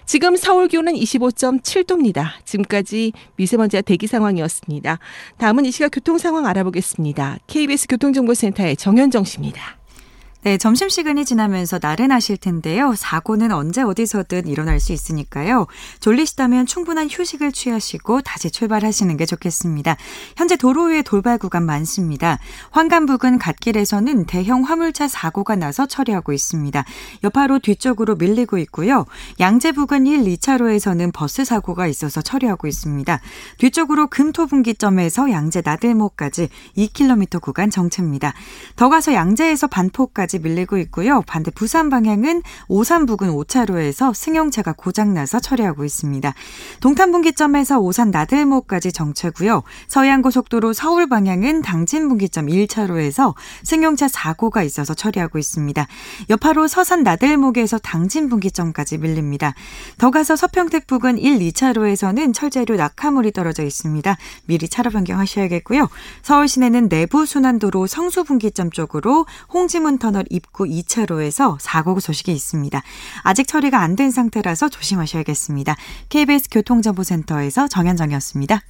지금 서울 기온은 25.7도입니다. 지금까지 미세먼지와 대기 상황이었습니다. 다음은 이 시각 교통 상황 알아보겠습니다. KBS 교통정보센터의 정현정 씨입니다. 네, 점심시간이 지나면서 나른하실 텐데요. 사고는 언제 어디서든 일어날 수 있으니까요. 졸리시다면 충분한 휴식을 취하시고 다시 출발하시는 게 좋겠습니다. 현재 도로 위에 돌발 구간 많습니다. 환감 부근 갓길에서는 대형 화물차 사고가 나서 처리하고 있습니다. 여파로 뒤쪽으로 밀리고 있고요. 양재 부근 1, 2차로에서는 버스 사고가 있어서 처리하고 있습니다. 뒤쪽으로 금토분기점에서 양재 나들목까지 2km 구간 정체입니다. 더 가서 양재에서 반포까지 까지 밀리고 있고요. 반대 부산 방향은 오산 부근 5차로에서 승용차가 고장나서 처리하고 있습니다. 동탄 분기점에서 오산 나들목까지 정체고요. 서해안고속도로 서울 방향은 당진 분기점 1차로에서 승용차 사고가 있어서 처리하고 있습니다. 여파로 서산 나들목에서 당진 분기점까지 밀립니다. 더 가서 서평택 부근 1, 2차로에서는 철제로 낙하물이 떨어져 있습니다. 미리 차로 변경하셔야겠고요. 서울 시내는 내부 순환도로 성수 분기점 쪽으로 홍지문 터널 입구 2차로에서 사고 소식이 있습니다. 아직 처리가 안 된 상태라서 조심하셔야겠습니다. KBS 교통정보센터에서 정현정이었습니다.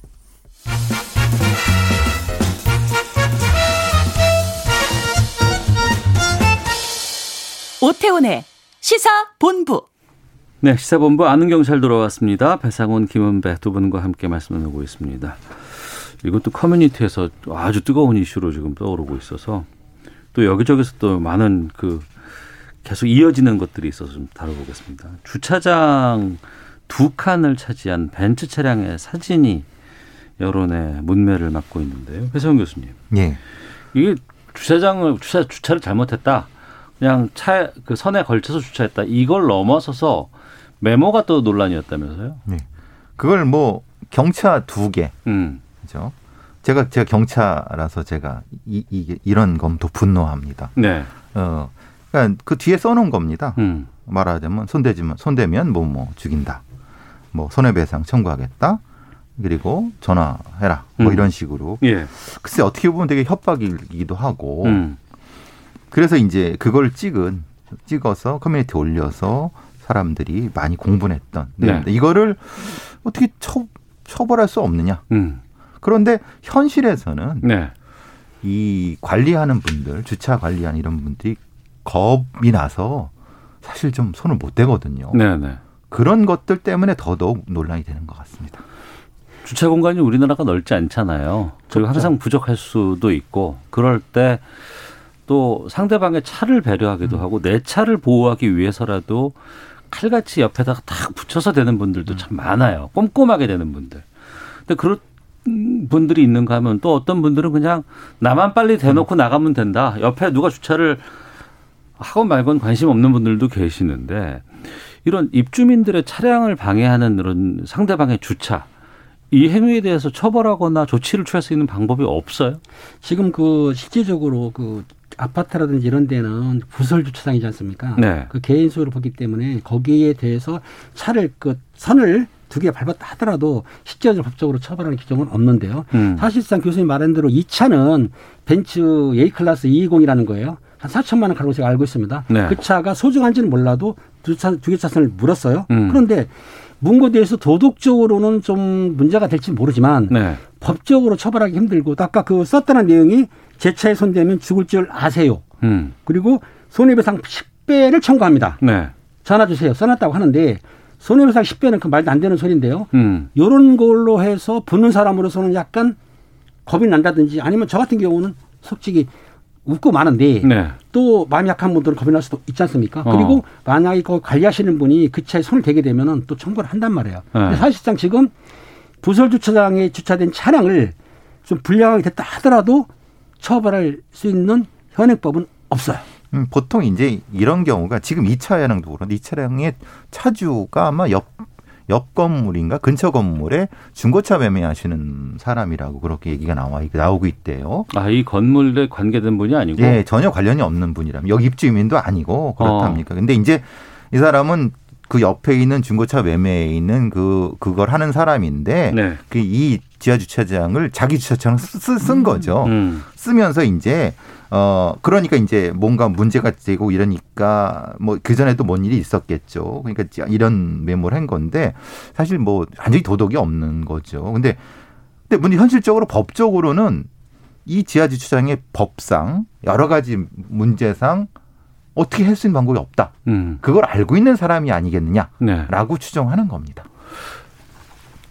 오태훈의 시사 본부. 네, 시사본부 아는 경찰 들어왔습니다. 배상훈, 김은배 두 분과 함께 말씀 나누고 있습니다. 이것도 커뮤니티에서 아주 뜨거운 이슈로 지금 떠오르고 있어서 또 여기저기서 또 많은 그 계속 이어지는 것들이 있어서 좀 다뤄보겠습니다. 주차장 두 칸을 차지한 벤츠 차량의 사진이 여론의 문매를 맡고 있는데요. 회성 교수님. 예. 이게 주차장을 주차 주차를 잘못했다. 그냥 차 그 선에 걸쳐서 주차했다. 이걸 넘어서서 메모가 또 논란이었다면서요? 네. 그걸 뭐 경차 두 개. 음. 그죠? 제가 제가 경차라서 제가 이, 이 이런 검도 분노합니다. 네. 어, 그러니까 그 뒤에 써놓은 겁니다. 음. 말하자면 손대지면 손대면 뭐뭐 죽인다. 뭐 손해배상 청구하겠다. 그리고 전화해라. 뭐 음. 이런 식으로. 예. 글쎄 어떻게 보면 되게 협박이기도 하고. 음. 그래서 이제 그걸 찍은 찍어서 커뮤니티 에 올려서 사람들이 많이 공분했던. 네. 이거를 어떻게 처, 처벌할 수 없느냐. 음. 그런데 현실에서는 네. 이 관리하는 분들, 주차 관리하는 이런 분들이 겁이 나서 사실 좀 손을 못 대거든요. 네, 네. 그런 것들 때문에 더더욱 논란이 되는 것 같습니다. 주차 공간이 우리나라가 넓지 않잖아요. 그리고 그렇죠. 항상 부족할 수도 있고 그럴 때 또 상대방의 차를 배려하기도 음. 하고 내 차를 보호하기 위해서라도 칼같이 옆에다가 탁 붙여서 되는 분들도 참 많아요. 꼼꼼하게 되는 분들. 근데 그런 분들이 있는가 하면 또 어떤 분들은 그냥 나만 빨리 대놓고 나가면 된다. 옆에 누가 주차를 하고 말건 관심 없는 분들도 계시는데 이런 입주민들의 차량을 방해하는 그런 상대방의 주차 이 행위에 대해서 처벌하거나 조치를 취할 수 있는 방법이 없어요? 지금 그 실제적으로 그 아파트라든지 이런 데는 부설 주차장이지 않습니까? 네. 그 개인 소유를 보기 때문에 거기에 대해서 차를 그 선을 두 개 밟았다 하더라도 실제적으로 법적으로 처벌하는 규정은 없는데요. 음. 사실상 교수님 말한 대로 이 차는 벤츠 A 클래스 220이라는 거예요. 한 4천만 원 가지고 제가 알고 있습니다. 네. 그 차가 소중한지는 몰라도 두 차, 두 개 차선을 물었어요. 음. 그런데 문거에 대해서 도덕적으로는 좀 문제가 될지 모르지만 네. 법적으로 처벌하기 힘들고 또 아까 그 썼다는 내용이 제 차에 손대면 죽을 줄 아세요. 음. 그리고 손해배상 10배를 청구합니다. 네. 전화 주세요. 써놨다고 하는데 손해배상 10배는 그 말도 안 되는 소리인데요. 음. 요런 걸로 해서 붙는 사람으로서는 약간 겁이 난다든지 아니면 저 같은 경우는 솔직히 웃고 마는데 네. 또 마음이 약한 분들은 겁이 날 수도 있지 않습니까? 어. 그리고 만약에 그 관리하시는 분이 그 차에 손을 대게 되면은 또 청구를 한단 말이에요. 근데 네. 사실상 지금 부설 주차장에 주차된 차량을 좀 불량하게 됐다 하더라도 처벌할 수 있는 현행법은 없어요. 음, 보통 이제 이런 경우가 지금 이 차량도 그런데 이 차량의 차주가 아마 옆, 옆 건물인가 근처 건물에 중고차 매매하시는 사람이라고 그렇게 얘기가 나와 나오고 있대요. 아, 이 건물에 관계된 분이 아니고 예, 전혀 관련이 없는 분이라면 여기 입주민도 아니고 그렇답니까? 근데 이제 이 사람은 그 옆에 있는 중고차 매매에 있는 그 그걸 하는 사람인데 네. 그이 지하 주차장을 자기 쓰- 쓴 거죠. 음. 쓰면서 이제 어 그러니까 이제 뭔가 문제가 되고 이러니까 뭐그 전에도 뭔 일이 있었겠죠. 그러니까 이런 메모를 한 건데 사실 뭐 완전히 도덕이 없는 거죠. 근데 근데 문제 현실적으로 법적으로는 이 지하 주차장의 법상 여러 가지 문제상 어떻게 할 수 있는 방법이 없다. 음. 그걸 알고 있는 사람이 아니겠느냐라고 네. 추정하는 겁니다.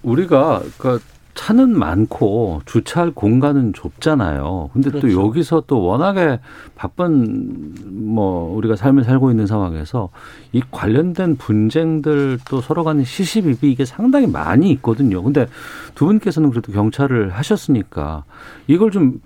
우리가 그 차는 많고 주차할 공간은 좁잖아요. 근데 또 그렇죠. 여기서 또 워낙에 바쁜 뭐 우리가 삶을 살고 있는 상황에서 이 관련된 분쟁들 또 서로 간의 시시비비 이게 상당히 많이 있거든요. 근데 두 분께서는 그래도 경찰을 하셨으니까 이걸 좀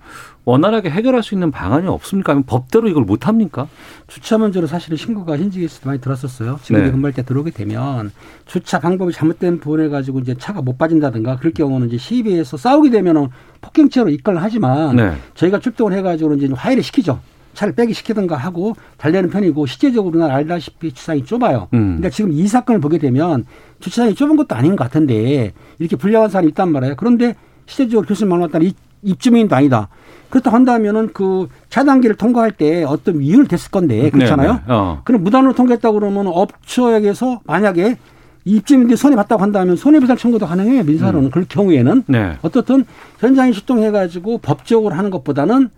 원활하게 해결할 수 있는 방안이 없습니까? 아니면 법대로 이걸 못 합니까? 주차 문제로 사실은 신고가 현직에서 많이 들었었어요. 지금 네. 네. 근무할 때 들어오게 되면 주차 방법이 잘못된 부분에 가지고 이제 차가 못 빠진다든가 그럴 경우는 이제 시비에서 싸우게 되면은 폭행죄로 입건을 하지만 네. 저희가 출동을 해가지고 이제 화해를 시키죠. 차를 빼기 시키든가 하고 달래는 편이고 실제적으로는 알다시피 주차장이 좁아요. 음. 근데 지금 이 사건을 보게 되면 주차장이 좁은 것도 아닌 것 같은데 이렇게 불량한 사람이 있단 말이에요. 그런데 실제적으로 교수님 따라 이- 입주민도 아니다. 그렇다 한다면은 그 차단기를 통과할 때 어떤 이유를 됐을 건데 그렇잖아요. 네, 네. 어. 그럼 무단으로 통과했다고 그러면 업체에게서 만약에 입주민들이 손해 봤다고 한다면 손해배상 청구도 가능해요 민사로는 그럴 경우에는 네. 어떻든 현장에 출동해가지고 법적으로 하는 것보다는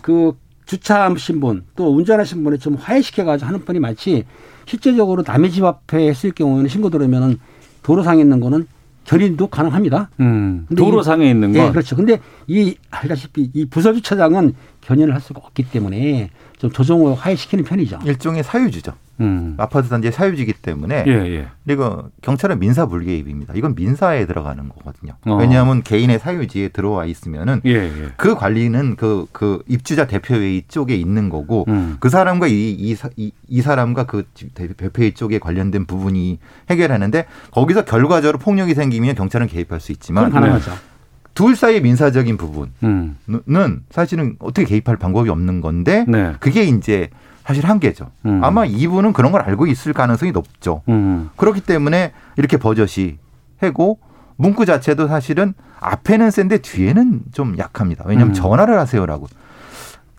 그 주차하신 분 또 운전하신 분을 좀 화해시켜가지고 하는 편이 많지 실제적으로 남의 집 앞에 했을 경우에는 신고 들으면은 도로상에 있는 거는 결의도 가능합니다. 음. 도로상에 있는 거. 예, 그렇죠. 근데 이 알다시피 이 부설 주차장은 견인을 할 수가 없기 때문에 좀 조정을 화해시키는 편이죠. 일종의 사유지죠. 음. 아파트 단지의 사유지기 때문에 예, 예. 그리고 경찰은 민사 불개입입니다. 이건 민사에 들어가는 거거든요. 어. 왜냐하면 개인의 사유지에 들어와 있으면은 예, 예. 그 관리는 그, 그 입주자 대표회의 쪽에 있는 거고 음. 그 사람과 이, 이, 사- 이, 이 사람과 그 대표회의 쪽에 관련된 부분이 해결하는데 거기서 결과적으로 폭력이 생기면 경찰은 개입할 수 있지만 그건 가능하죠. 둘 사이의 민사적인 부분은 음. 사실은 어떻게 개입할 방법이 없는 건데 네. 그게 이제 사실 한계죠. 음. 아마 이분은 그런 걸 알고 있을 가능성이 높죠. 음. 그렇기 때문에 이렇게 버젓이 해고 문구 자체도 사실은 앞에는 센데 뒤에는 좀 약합니다. 왜냐하면 음. 전화를 하세요라고.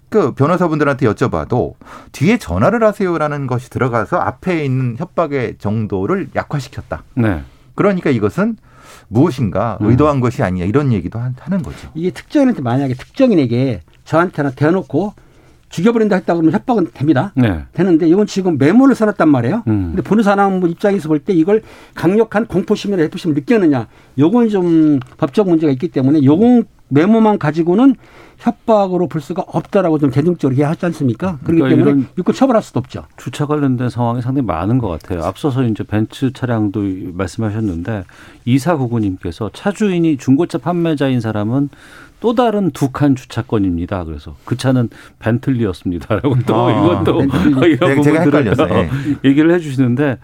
그 변호사분들한테 여쭤봐도 뒤에 전화를 하세요라는 것이 들어가서 앞에 있는 협박의 정도를 약화시켰다. 네. 그러니까 이것은 무엇인가 음. 의도한 것이 아니냐 이런 얘기도 한- 하는 거죠. 이게 특정인한테 만약에 특정인에게 저한테나 대놓고 죽여버린다 했다 그러면 협박은 됩니다. 네. 되는데 이건 지금 메모를 써놨단 말이에요. 음. 근데 보는 사람 입장에서 볼 때 이걸 강력한 공포심이나 해프심을 느꼈느냐. 요건 좀 법적 문제가 있기 때문에 요건 메모만 가지고는 협박으로 볼 수가 없다라고 좀 대중적으로 이해하지 않습니까? 그렇기 그러니까 때문에 이런 믿고 처벌할 수도 없죠. 주차 관련된 상황이 상당히 많은 것 같아요. 앞서서 이제 벤츠 차량도 말씀하셨는데 이사구구님께서 차주인이 중고차 판매자인 사람은 또 다른 두 칸 주차권입니다. 그래서 그 차는 벤틀리였습니다라고 또 아, 이것도 벤틀리. 이런 네, 제가 부분들을 헷갈렸어요. 예. 얘기를 해주시는데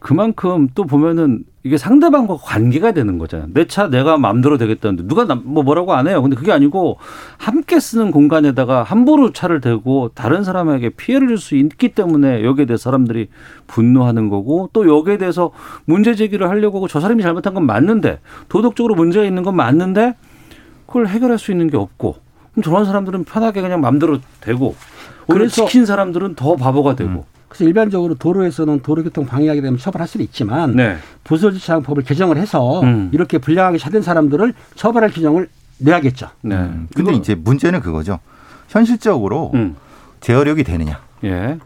그만큼 또 보면은 이게 상대방과 관계가 되는 거잖아요. 내 차 내가 마음대로 되겠다는데 누가 남- 뭐 뭐라고 안 해요. 근데 그게 아니고 함께 쓰는 공간에다가 함부로 차를 대고 다른 사람에게 피해를 줄 수 있기 때문에 여기에 대해서 사람들이 분노하는 거고 또 여기에 대해서 문제 제기를 하려고 하고 저 사람이 잘못한 건 맞는데 도덕적으로 문제가 있는 건 맞는데 그걸 해결할 수 있는 게 없고 그럼 저런 사람들은 편하게 그냥 마음대로 되고 오히려 지킨 사람들은 더 바보가 되고 그래서 일반적으로 도로에서는 도로교통 방해하게 되면 처벌할 수는 있지만 네. 부설주차장법을 개정을 해서 음. 이렇게 불량하게 차된 사람들을 처벌할 규정을 내야겠죠. 네. 음, 근데 이제 문제는 그거죠. 현실적으로 음. 제어력이 되느냐. 예.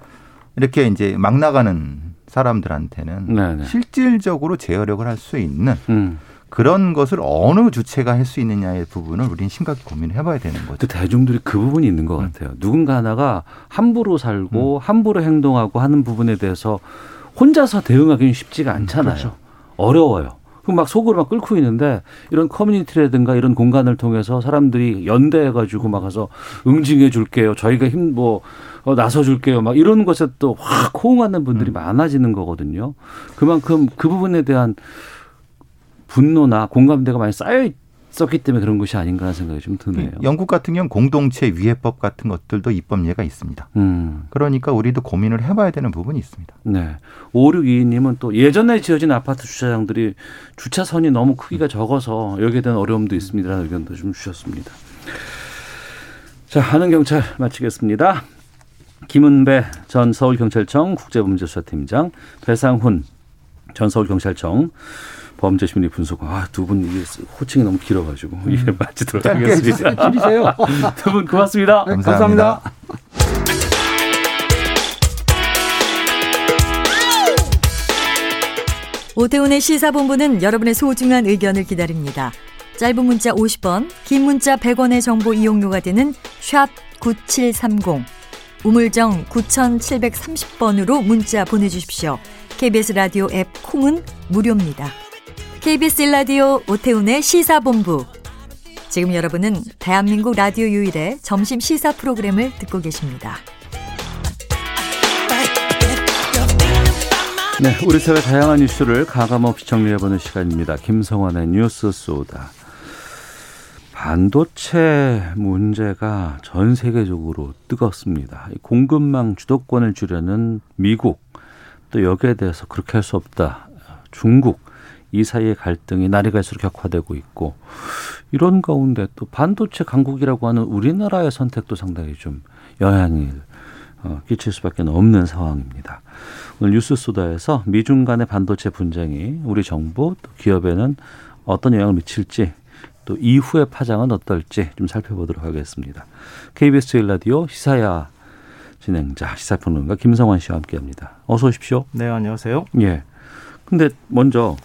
이렇게 이제 막 나가는 사람들한테는 네네. 실질적으로 제어력을 할 수 있는 음. 그런 것을 어느 주체가 할 수 있느냐의 부분을 우리는 심각히 고민을 해봐야 되는 거죠. 그 대중들이 그 부분이 있는 것 같아요. 누군가 하나가 함부로 살고 음. 함부로 행동하고 하는 부분에 대해서 혼자서 대응하기는 쉽지가 않잖아요. 그렇죠. 어려워요. 그럼 막 속으로 막 끓고 있는데 이런 커뮤니티라든가 이런 공간을 통해서 사람들이 연대해가지고 막 가서 응징해 줄게요. 저희가 힘뭐 어, 나서 줄게요. 막 이런 것에 또 확 호응하는 분들이 음. 많아지는 거거든요. 그만큼 그 부분에 대한 분노나 공감대가 많이 쌓여 있었기 때문에 그런 것이 아닌가 하는 생각이 좀 드네요. 영국 같은 경우는 공동체 위해법 같은 것들도 입법례가 있습니다. 음. 그러니까 우리도 고민을 해봐야 되는 부분이 있습니다. 네. 5622님은 또 예전에 지어진 아파트 주차장들이 주차선이 너무 크기가 적어서 여기에 대한 어려움도 있습니다라는 의견도 좀 주셨습니다. 자, 하는 경찰 마치겠습니다. 김은배 전 서울경찰청 국제범죄수사팀장, 배상훈 전 서울경찰청 범죄 심리 분석. 아, 두 분 이게 호칭이 너무 길어가지고 이게 마치도록 하겠습니다. 줄이세요. 두 분 고맙습니다. 네, 감사합니다. 오태훈의 시사본부는 여러분의 소중한 의견을 기다립니다. 짧은 문자 50원, 긴 문자 100원의 정보 이용료가 되는 샵 9730, 우물정 9730번으로 문자 보내주십시오. KBS 라디오 앱 콩은 무료입니다. KBS 라디오 오태훈의 시사본부. 지금 여러분은 대한민국 라디오 유일의 점심 시사 프로그램을 듣고 계십니다. 네, 우리 사회 다양한 이슈를 가감없이 정리해보는 시간입니다. 김성환의 뉴스 쏘다. 반도체 문제가 전 세계적으로 뜨겁습니다. 이 공급망 주도권을 주려는 미국, 또 여기에 대해서 그렇게 할 수 없다. 중국, 이 사이의 갈등이 날이 갈수록 격화되고 있고, 이런 가운데 또 반도체 강국이라고 하는 우리나라의 선택도 상당히 좀 영향을 어, 끼칠 수밖에 없는 상황입니다. 오늘 뉴스 소다에서 미중 간의 반도체 분쟁이 우리 정부 또 기업에는 어떤 영향을 미칠지 또 이후의 파장은 어떨지 좀 살펴보도록 하겠습니다. KBS 1라디오 시사야 진행자 시사평론가 김성환 씨와 함께합니다. 어서 오십시오. 네, 안녕하세요. 예. 근데 먼저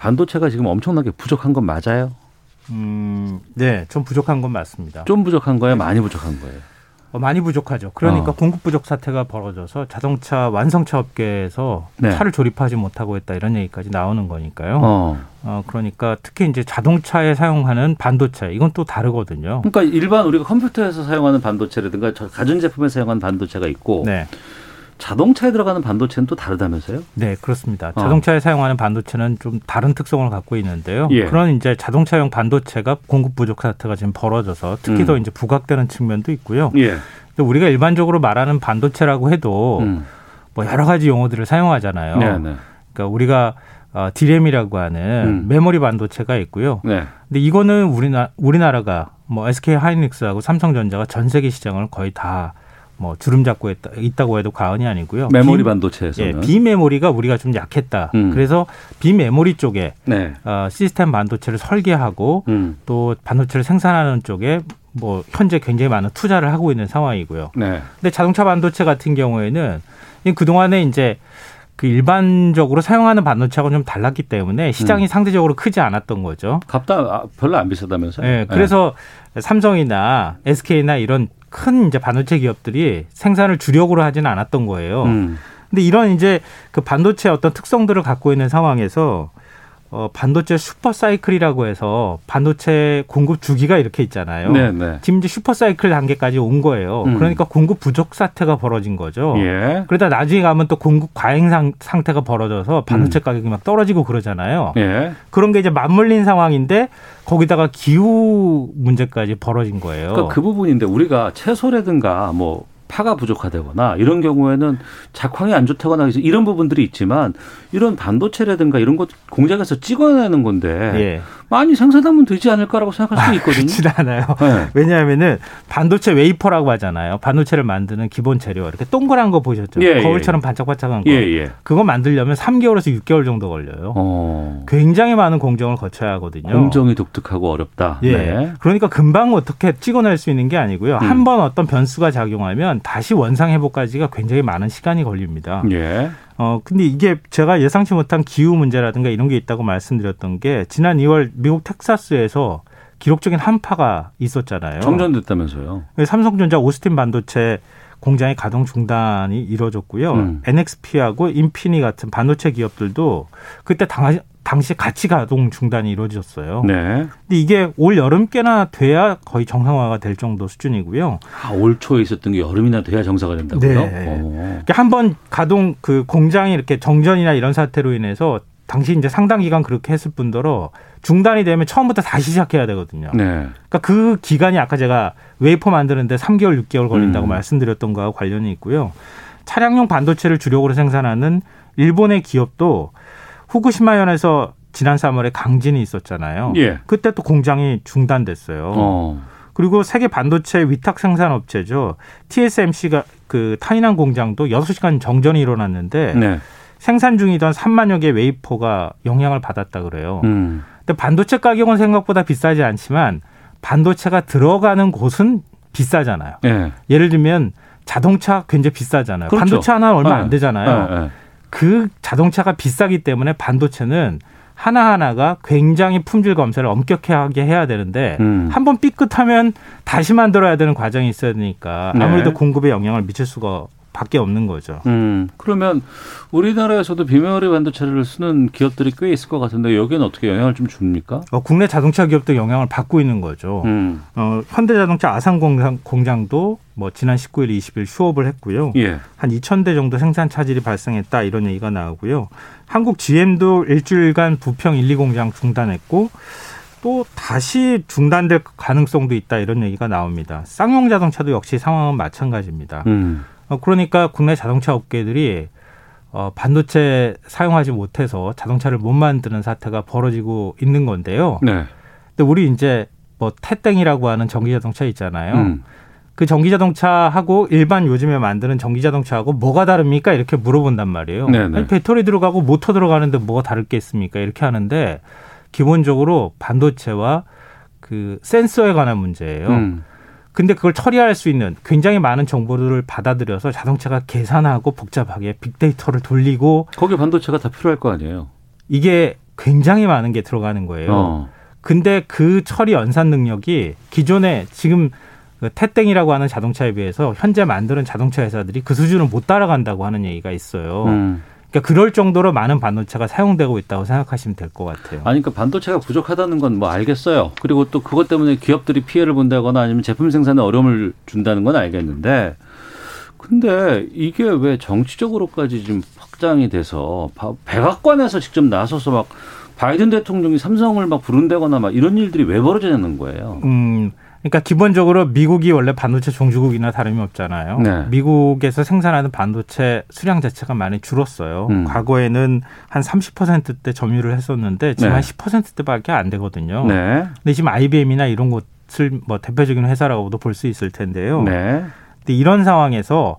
반도체가 지금 엄청나게 부족한 건 맞아요? 음, 네, 좀 부족한 건 맞습니다. 좀 부족한 거예요? 많이 부족한 거예요? 어, 많이 부족하죠. 그러니까 어. 공급 부족 사태가 벌어져서 자동차 완성차 업계에서 네. 차를 조립하지 못하고 있다 이런 얘기까지 나오는 거니까요. 어. 어, 그러니까 특히 이제 자동차에 사용하는 반도체 이건 또 다르거든요. 그러니까 일반 우리가 컴퓨터에서 사용하는 반도체라든가 저 가전제품에 사용하는 반도체가 있고 네. 자동차에 들어가는 반도체는 또 다르다면서요? 네, 그렇습니다. 어. 자동차에 사용하는 반도체는 좀 다른 특성을 갖고 있는데요. 예. 그런 이제 자동차용 반도체가 공급 부족 사태가 지금 벌어져서 특히 음. 더 이제 부각되는 측면도 있고요. 예. 우리가 일반적으로 말하는 반도체라고 해도 음. 뭐 여러 가지 용어들을 사용하잖아요. 네, 네. 그러니까 우리가 어, 디램이라고 하는 음. 메모리 반도체가 있고요. 네. 근데 이거는 우리나 우리나라가 뭐 SK 하이닉스하고 삼성전자가 전 세계 시장을 거의 다 뭐 주름 잡고 있다, 있다고 해도 과언이 아니고요. 메모리 비- 반도체에서는. 예, 비메모리가 우리가 좀 약했다. 음. 그래서 비메모리 쪽에 네. 어, 시스템 반도체를 설계하고 음. 또 반도체를 생산하는 쪽에 뭐 현재 굉장히 많은 투자를 하고 있는 상황이고요. 네. 근데 자동차 반도체 같은 경우에는 이 그동안에 이제 그 일반적으로 사용하는 반도체하고 좀 달랐기 때문에 시장이 음. 상대적으로 크지 않았던 거죠. 값도 아, 별로 안 비싸다면서요? 네, 그래서 삼성이나 SK나 이런 큰 이제 반도체 기업들이 생산을 주력으로 하지는 않았던 거예요. 음. 근데 이런 이제 그 반도체 어떤 특성들을 갖고 있는 상황에서 어, 반도체 슈퍼 사이클이라고 해서 반도체 공급 주기가 이렇게 있잖아요. 네, 네. 지금 이제 슈퍼 사이클 단계까지 온 거예요. 음. 그러니까 공급 부족 사태가 벌어진 거죠. 예. 그러다 나중에 가면 또 공급 과잉 상, 상태가 벌어져서 반도체 음. 가격이 막 떨어지고 그러잖아요. 예. 그런 게 이제 맞물린 상황인데 거기다가 기후 문제까지 벌어진 거예요. 그러니까 그 부분인데 우리가 채소라든가 뭐 파가 부족하다거나 이런 경우에는 작황이 안 좋다거나 이런 부분들이 있지만 이런 반도체라든가 이런 것 공장에서 찍어내는 건데 예. 많이 생산하면 되지 않을까라고 생각할 수 있거든요. 그렇진 않아요. 네. 왜냐하면은 반도체 웨이퍼라고 하잖아요. 반도체를 만드는 기본 재료 이렇게 동그란 거 보셨죠? 예, 예, 거울처럼 반짝반짝한 거. 예, 예. 그거 만들려면 3개월에서 6개월 정도 걸려요. 어. 굉장히 많은 공정을 거쳐야 하거든요. 공정이 독특하고 어렵다. 예. 네. 그러니까 금방 어떻게 찍어낼 수 있는 게 아니고요. 음. 한번 어떤 변수가 작용하면 다시 원상 회복까지가 굉장히 많은 시간이 걸립니다. 예. 어, 근데 이게 제가 예상치 못한 기후 문제라든가 이런 게 있다고 말씀드렸던 게 지난 2월 미국 텍사스에서 기록적인 한파가 있었잖아요. 정전됐다면서요. 삼성전자 오스틴 반도체 공장의 가동 중단이 이뤄졌고요. 음. NXP하고 인피니 같은 반도체 기업들도 그때 당, 당시 같이 가동 중단이 이루어졌어요. 네. 근데 이게 올 여름께나 돼야 거의 정상화가 될 정도 수준이고요. 아, 올 초에 있었던 게 여름이나 돼야 정사가 된다고요? 네. 어. 한번 가동 그 공장이 이렇게 정전이나 이런 사태로 인해서 당시 이제 상당 기간 그렇게 했을 뿐더러 중단이 되면 처음부터 다시 시작해야 되거든요. 네. 그러니까 그 기간이 아까 제가 웨이퍼 만드는데 3개월, 6개월 걸린다고 음. 말씀드렸던 거하고 관련이 있고요. 차량용 반도체를 주력으로 생산하는 일본의 기업도 후쿠시마현에서 지난 3월에 강진이 있었잖아요. 예. 그때 또 공장이 중단됐어요. 어. 그리고 세계 반도체 위탁 생산 업체죠. TSMC가 그 타이난 공장도 6시간 정전이 일어났는데 네. 생산 중이던 3만여 개 웨이퍼가 영향을 받았다 그래요. 음. 근데 반도체 가격은 생각보다 비싸지 않지만 반도체가 들어가는 곳은 비싸잖아요. 예. 예를 들면 자동차 굉장히 비싸잖아요. 그렇죠. 반도체 하나 얼마 네. 안 되잖아요. 네, 네. 그 자동차가 비싸기 때문에 반도체는 하나하나가 굉장히 품질 검사를 엄격하게 해야 되는데 음. 한번 삐끗하면 다시 만들어야 되는 과정이 있어야 되니까 네. 아무래도 공급에 영향을 미칠 수가 밖에 없는 거죠. 음, 그러면 우리나라에서도 비메모리 반도체를 쓰는 기업들이 꽤 있을 것 같은데 여기는 어떻게 영향을 좀 줍니까? 어, 국내 자동차 기업도 영향을 받고 있는 거죠. 음. 어, 현대자동차 아산 공장, 공장도 뭐 지난 19일, 20일 휴업을 했고요. 예. 한 2,000대 정도 생산 차질이 발생했다 이런 얘기가 나오고요. 한국 GM도 일주일간 부평 1, 2 공장 중단했고 또 다시 중단될 가능성도 있다 이런 얘기가 나옵니다. 쌍용 자동차도 역시 상황은 마찬가지입니다. 음. 어, 그러니까 국내 자동차 업계들이 어, 반도체 사용하지 못해서 자동차를 못 만드는 사태가 벌어지고 있는 건데요. 네. 근데 우리 이제 뭐 태땡이라고 하는 전기 자동차 있잖아요. 음. 그 전기 자동차하고 일반 요즘에 만드는 전기 자동차하고 뭐가 다릅니까? 이렇게 물어본단 말이에요. 네네. 아니, 배터리 들어가고 모터 들어가는데 뭐가 다를 게 있습니까? 이렇게 하는데 기본적으로 반도체와 그 센서에 관한 문제예요. 음. 근데 그걸 처리할 수 있는 굉장히 많은 정보들을 받아들여서 자동차가 계산하고 복잡하게 빅데이터를 돌리고 거기 반도체가 다 필요할 거 아니에요. 이게 굉장히 많은 게 들어가는 거예요. 어. 근데 그 처리 연산 능력이 기존에 지금 그 태땡이라고 하는 자동차에 비해서 현재 만드는 자동차 회사들이 그 수준을 못 따라간다고 하는 얘기가 있어요. 음. 그러니까 그럴 정도로 많은 반도체가 사용되고 있다고 생각하시면 될 것 같아요. 아니, 그러니까 반도체가 부족하다는 건 뭐 알겠어요. 그리고 또 그것 때문에 기업들이 피해를 본다거나 아니면 제품 생산에 어려움을 준다는 건 알겠는데, 근데 이게 왜 정치적으로까지 좀 확장이 돼서 바- 백악관에서 직접 나서서 막 바이든 대통령이 삼성을 막 부른다거나 막 이런 일들이 왜 벌어지는 거예요? 음, 그러니까 기본적으로 미국이 원래 반도체 종주국이나 다름이 없잖아요. 네. 미국에서 생산하는 반도체 수량 자체가 많이 줄었어요. 음. 과거에는 한 30%대 점유를 했었는데 지금 네. 한 10%대밖에 안 되거든요. 네. 근데 지금 IBM이나 이런 곳을 뭐 대표적인 회사라고도 볼 수 있을 텐데요. 네. 근데 이런 상황에서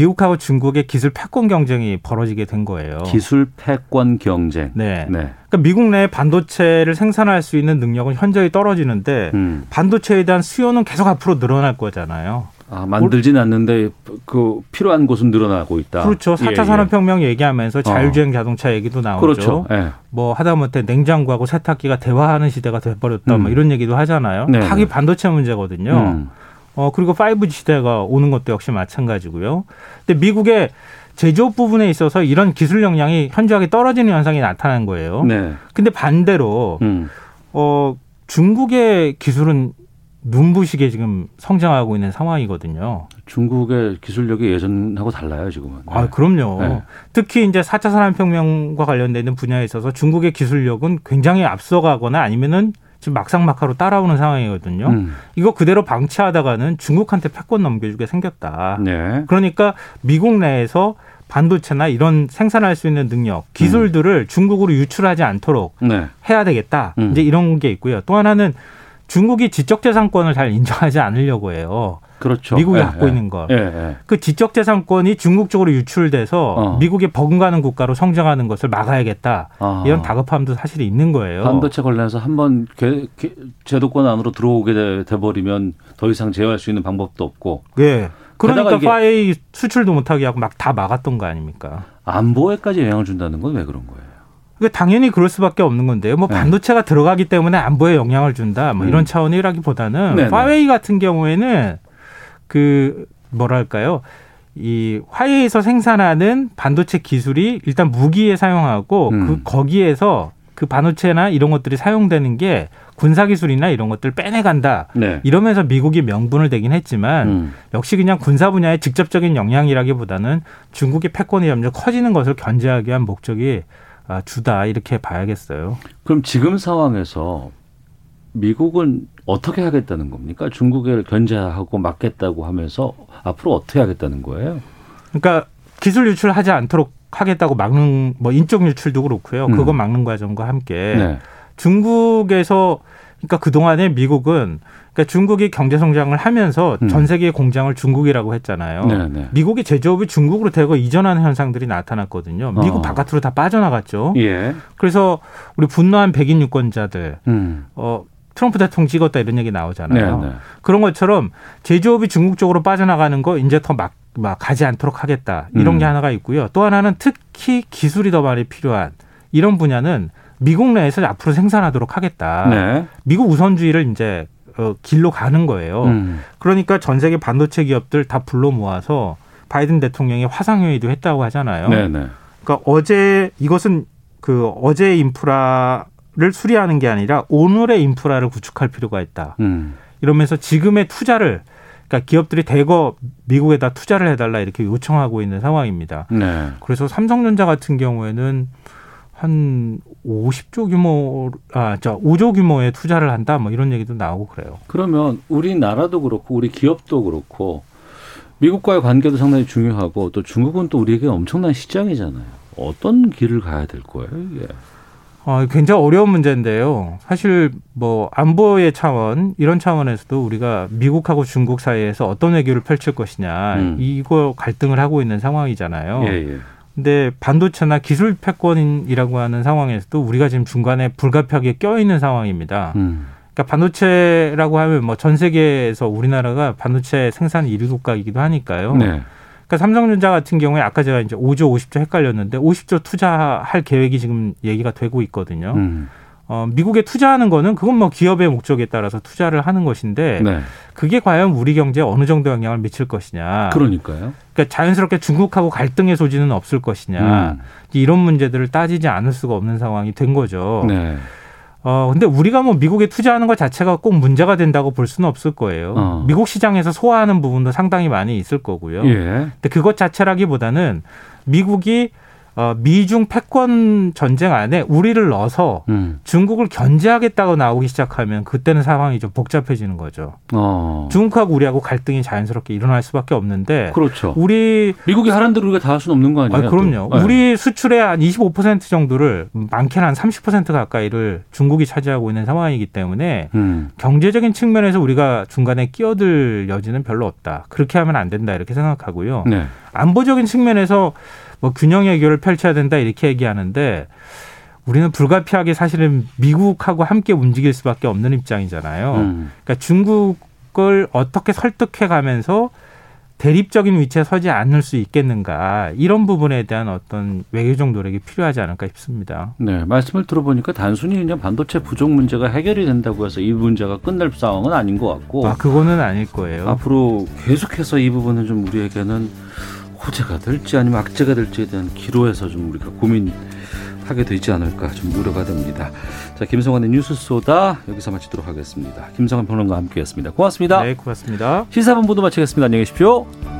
미국하고 중국의 기술 패권 경쟁이 벌어지게 된 거예요. 기술 패권 경쟁. 네. 네. 그러니까 미국 내 반도체를 생산할 수 있는 능력은 현저히 떨어지는데 음. 반도체에 대한 수요는 계속 앞으로 늘어날 거잖아요. 아, 만들진 않는데 그 필요한 곳은 늘어나고 있다. 그렇죠. 4차 예, 예. 산업혁명 얘기하면서 자율주행 자동차 얘기도 나오죠. 그렇죠. 예. 뭐 하다못해 냉장고하고 세탁기가 대화하는 시대가 돼버렸다. 음. 뭐 이런 얘기도 하잖아요. 네, 네. 반도체 문제거든요. 음. 어 그리고 5G 시대가 오는 것도 역시 마찬가지고요. 근데 미국의 제조업 부분에 있어서 이런 기술 역량이 현저하게 떨어지는 현상이 나타난 거예요. 네. 근데 반대로 음. 어 중국의 기술은 눈부시게 지금 성장하고 있는 상황이거든요. 중국의 기술력이 예전하고 달라요, 지금은. 아, 그럼요. 네. 특히 이제 4차 산업혁명과 관련되는 분야에 있어서 중국의 기술력은 굉장히 앞서가거나 아니면은 지금 막상막하로 따라오는 상황이거든요. 음. 이거 그대로 방치하다가는 중국한테 패권 넘겨주게 생겼다. 네. 그러니까 미국 내에서 반도체나 이런 생산할 수 있는 능력, 기술들을 중국으로 유출하지 않도록 네. 해야 되겠다. 음. 이제 이런 게 있고요. 또 하나는 중국이 지적재산권을 잘 인정하지 않으려고 해요. 그렇죠. 미국이 예, 갖고 예. 있는 거. 예, 예. 그 지적재산권이 중국 쪽으로 유출돼서 어. 미국이 버금가는 국가로 성장하는 것을 막아야겠다. 아. 이런 다급함도 사실 있는 거예요. 반도체 관련해서 한번 제도권 안으로 들어오게 돼, 돼버리면 더 이상 제어할 수 있는 방법도 없고 예. 그러니까 파웨이 수출도 못하게 하고 막 다 막았던 거 아닙니까? 안보에까지 영향을 준다는 건 왜 그런 거예요? 그 당연히 그럴 수밖에 없는 건데요. 뭐 네. 반도체가 들어가기 때문에 안보에 영향을 준다. 뭐 이런 음. 차원이라기보다는 네네. 화웨이 같은 경우에는 그 뭐랄까요? 이 화웨이에서 생산하는 반도체 기술이 일단 무기에 사용하고 음. 그 거기에서 그 반도체나 이런 것들이 사용되는 게 군사 기술이나 이런 것들 빼내간다. 네. 이러면서 미국이 명분을 대긴 했지만 음. 역시 그냥 군사 분야의 직접적인 영향이라기보다는 중국의 패권이 점점 커지는 것을 견제하기 위한 목적이 아, 주다 이렇게 봐야겠어요. 그럼 지금 상황에서 미국은 어떻게 하겠다는 겁니까? 중국을 견제하고 막겠다고 하면서 앞으로 어떻게 하겠다는 거예요? 그러니까 기술 유출하지 않도록 하겠다고 막는 뭐 인적 유출도 그렇고요. 음. 그거 막는 과정과 함께 네. 중국에서 그러니까 그 동안에 미국은 그러니까 중국이 경제 성장을 하면서 음. 전 세계의 공장을 중국이라고 했잖아요. 네, 네. 미국의 제조업이 중국으로 대거 이전하는 현상들이 나타났거든요. 미국 어. 바깥으로 다 빠져나갔죠. 예. 그래서 우리 분노한 백인 유권자들 음. 어 트럼프 대통령 찍었다 이런 얘기 나오잖아요. 네, 네. 그런 것처럼 제조업이 중국 쪽으로 빠져나가는 거 이제 더 막 막 가지 않도록 하겠다 이런 음. 게 하나가 있고요. 또 하나는 특히 기술이 더 많이 필요한 이런 분야는 미국 내에서 앞으로 생산하도록 하겠다. 네. 미국 우선주의를 이제 어, 길로 가는 거예요. 음. 그러니까 전 세계 반도체 기업들 다 불러 모아서 바이든 대통령이 화상회의도 했다고 하잖아요. 네, 네. 그러니까 어제 이것은 그 어제의 인프라 를 수리하는 게 아니라 오늘의 인프라를 구축할 필요가 있다. 음. 이러면서 지금의 투자를 그러니까 기업들이 대거 미국에다 투자를 해달라 이렇게 요청하고 있는 상황입니다. 네. 그래서 삼성전자 같은 경우에는 한 50조 규모, 아, 저 5조 규모의 투자를 한다, 뭐 이런 얘기도 나오고 그래요. 그러면 우리나라도 그렇고 우리 기업도 그렇고 미국과의 관계도 상당히 중요하고 또 중국은 또 우리에게 엄청난 시장이잖아요. 어떤 길을 가야 될 거예요, 이게? 어, 굉장히 어려운 문제인데요. 사실 뭐 안보의 차원 이런 차원에서도 우리가 미국하고 중국 사이에서 어떤 외교를 펼칠 것이냐 음. 이거 갈등을 하고 있는 상황이잖아요. 예, 예. 근데 반도체나 기술 패권이라고 하는 상황에서도 우리가 지금 중간에 불가피하게 껴 있는 상황입니다. 음. 그러니까 반도체라고 하면 뭐 전 세계에서 우리나라가 반도체 생산 1위 국가이기도 하니까요. 네. 그러니까 삼성전자 같은 경우에 아까 제가 이제 5조, 50조 헷갈렸는데 50조 투자할 계획이 지금 얘기가 되고 있거든요. 음. 어, 미국에 투자하는 거는 그건 뭐 기업의 목적에 따라서 투자를 하는 것인데 네. 그게 과연 우리 경제에 어느 정도 영향을 미칠 것이냐. 그러니까요. 그러니까 자연스럽게 중국하고 갈등의 소지는 없을 것이냐. 음. 이런 문제들을 따지지 않을 수가 없는 상황이 된 거죠. 네. 어, 근데 우리가 뭐 미국에 투자하는 것 자체가 꼭 문제가 된다고 볼 수는 없을 거예요. 어. 미국 시장에서 소화하는 부분도 상당히 많이 있을 거고요. 예. 근데 그것 자체라기보다는 미국이 어, 미중 패권 전쟁 안에 우리를 넣어서 음. 중국을 견제하겠다고 나오기 시작하면 그때는 상황이 좀 복잡해지는 거죠. 어. 중국하고 우리하고 갈등이 자연스럽게 일어날 수밖에 없는데 그렇죠. 우리 미국이 하라는 대로 우리가 다 할 수는 없는 거 아니에요? 아, 그럼요. 또? 네. 우리 수출의 한 25% 정도를 많게는 한 30% 가까이를 중국이 차지하고 있는 상황이기 때문에 음. 경제적인 측면에서 우리가 중간에 끼어들 여지는 별로 없다. 그렇게 하면 안 된다 이렇게 생각하고요. 네. 안보적인 측면에서 뭐 균형 외교를 펼쳐야 된다 이렇게 얘기하는데 우리는 불가피하게 사실은 미국하고 함께 움직일 수밖에 없는 입장이잖아요. 음. 그러니까 중국 중국을 어떻게 설득해 가면서 대립적인 위치에 서지 않을 수 있겠는가 이런 부분에 대한 어떤 외교적 노력이 필요하지 않을까 싶습니다. 네, 말씀을 들어보니까 단순히 그냥 반도체 부족 문제가 해결이 된다고 해서 이 문제가 끝날 상황은 아닌 것 같고. 아, 그거는 아닐 거예요. 앞으로 계속해서 이 부분은 좀 우리에게는 호재가 될지 아니면 악재가 될지에 대한 기로에서 좀 우리가 고민하게 되지 않을까 좀 우려가 됩니다. 자, 김성환의 뉴스 소다 여기서 마치도록 하겠습니다. 김성환 평론가와 함께했습니다. 고맙습니다. 네, 고맙습니다. 시사본부도 마치겠습니다. 안녕히 계십시오.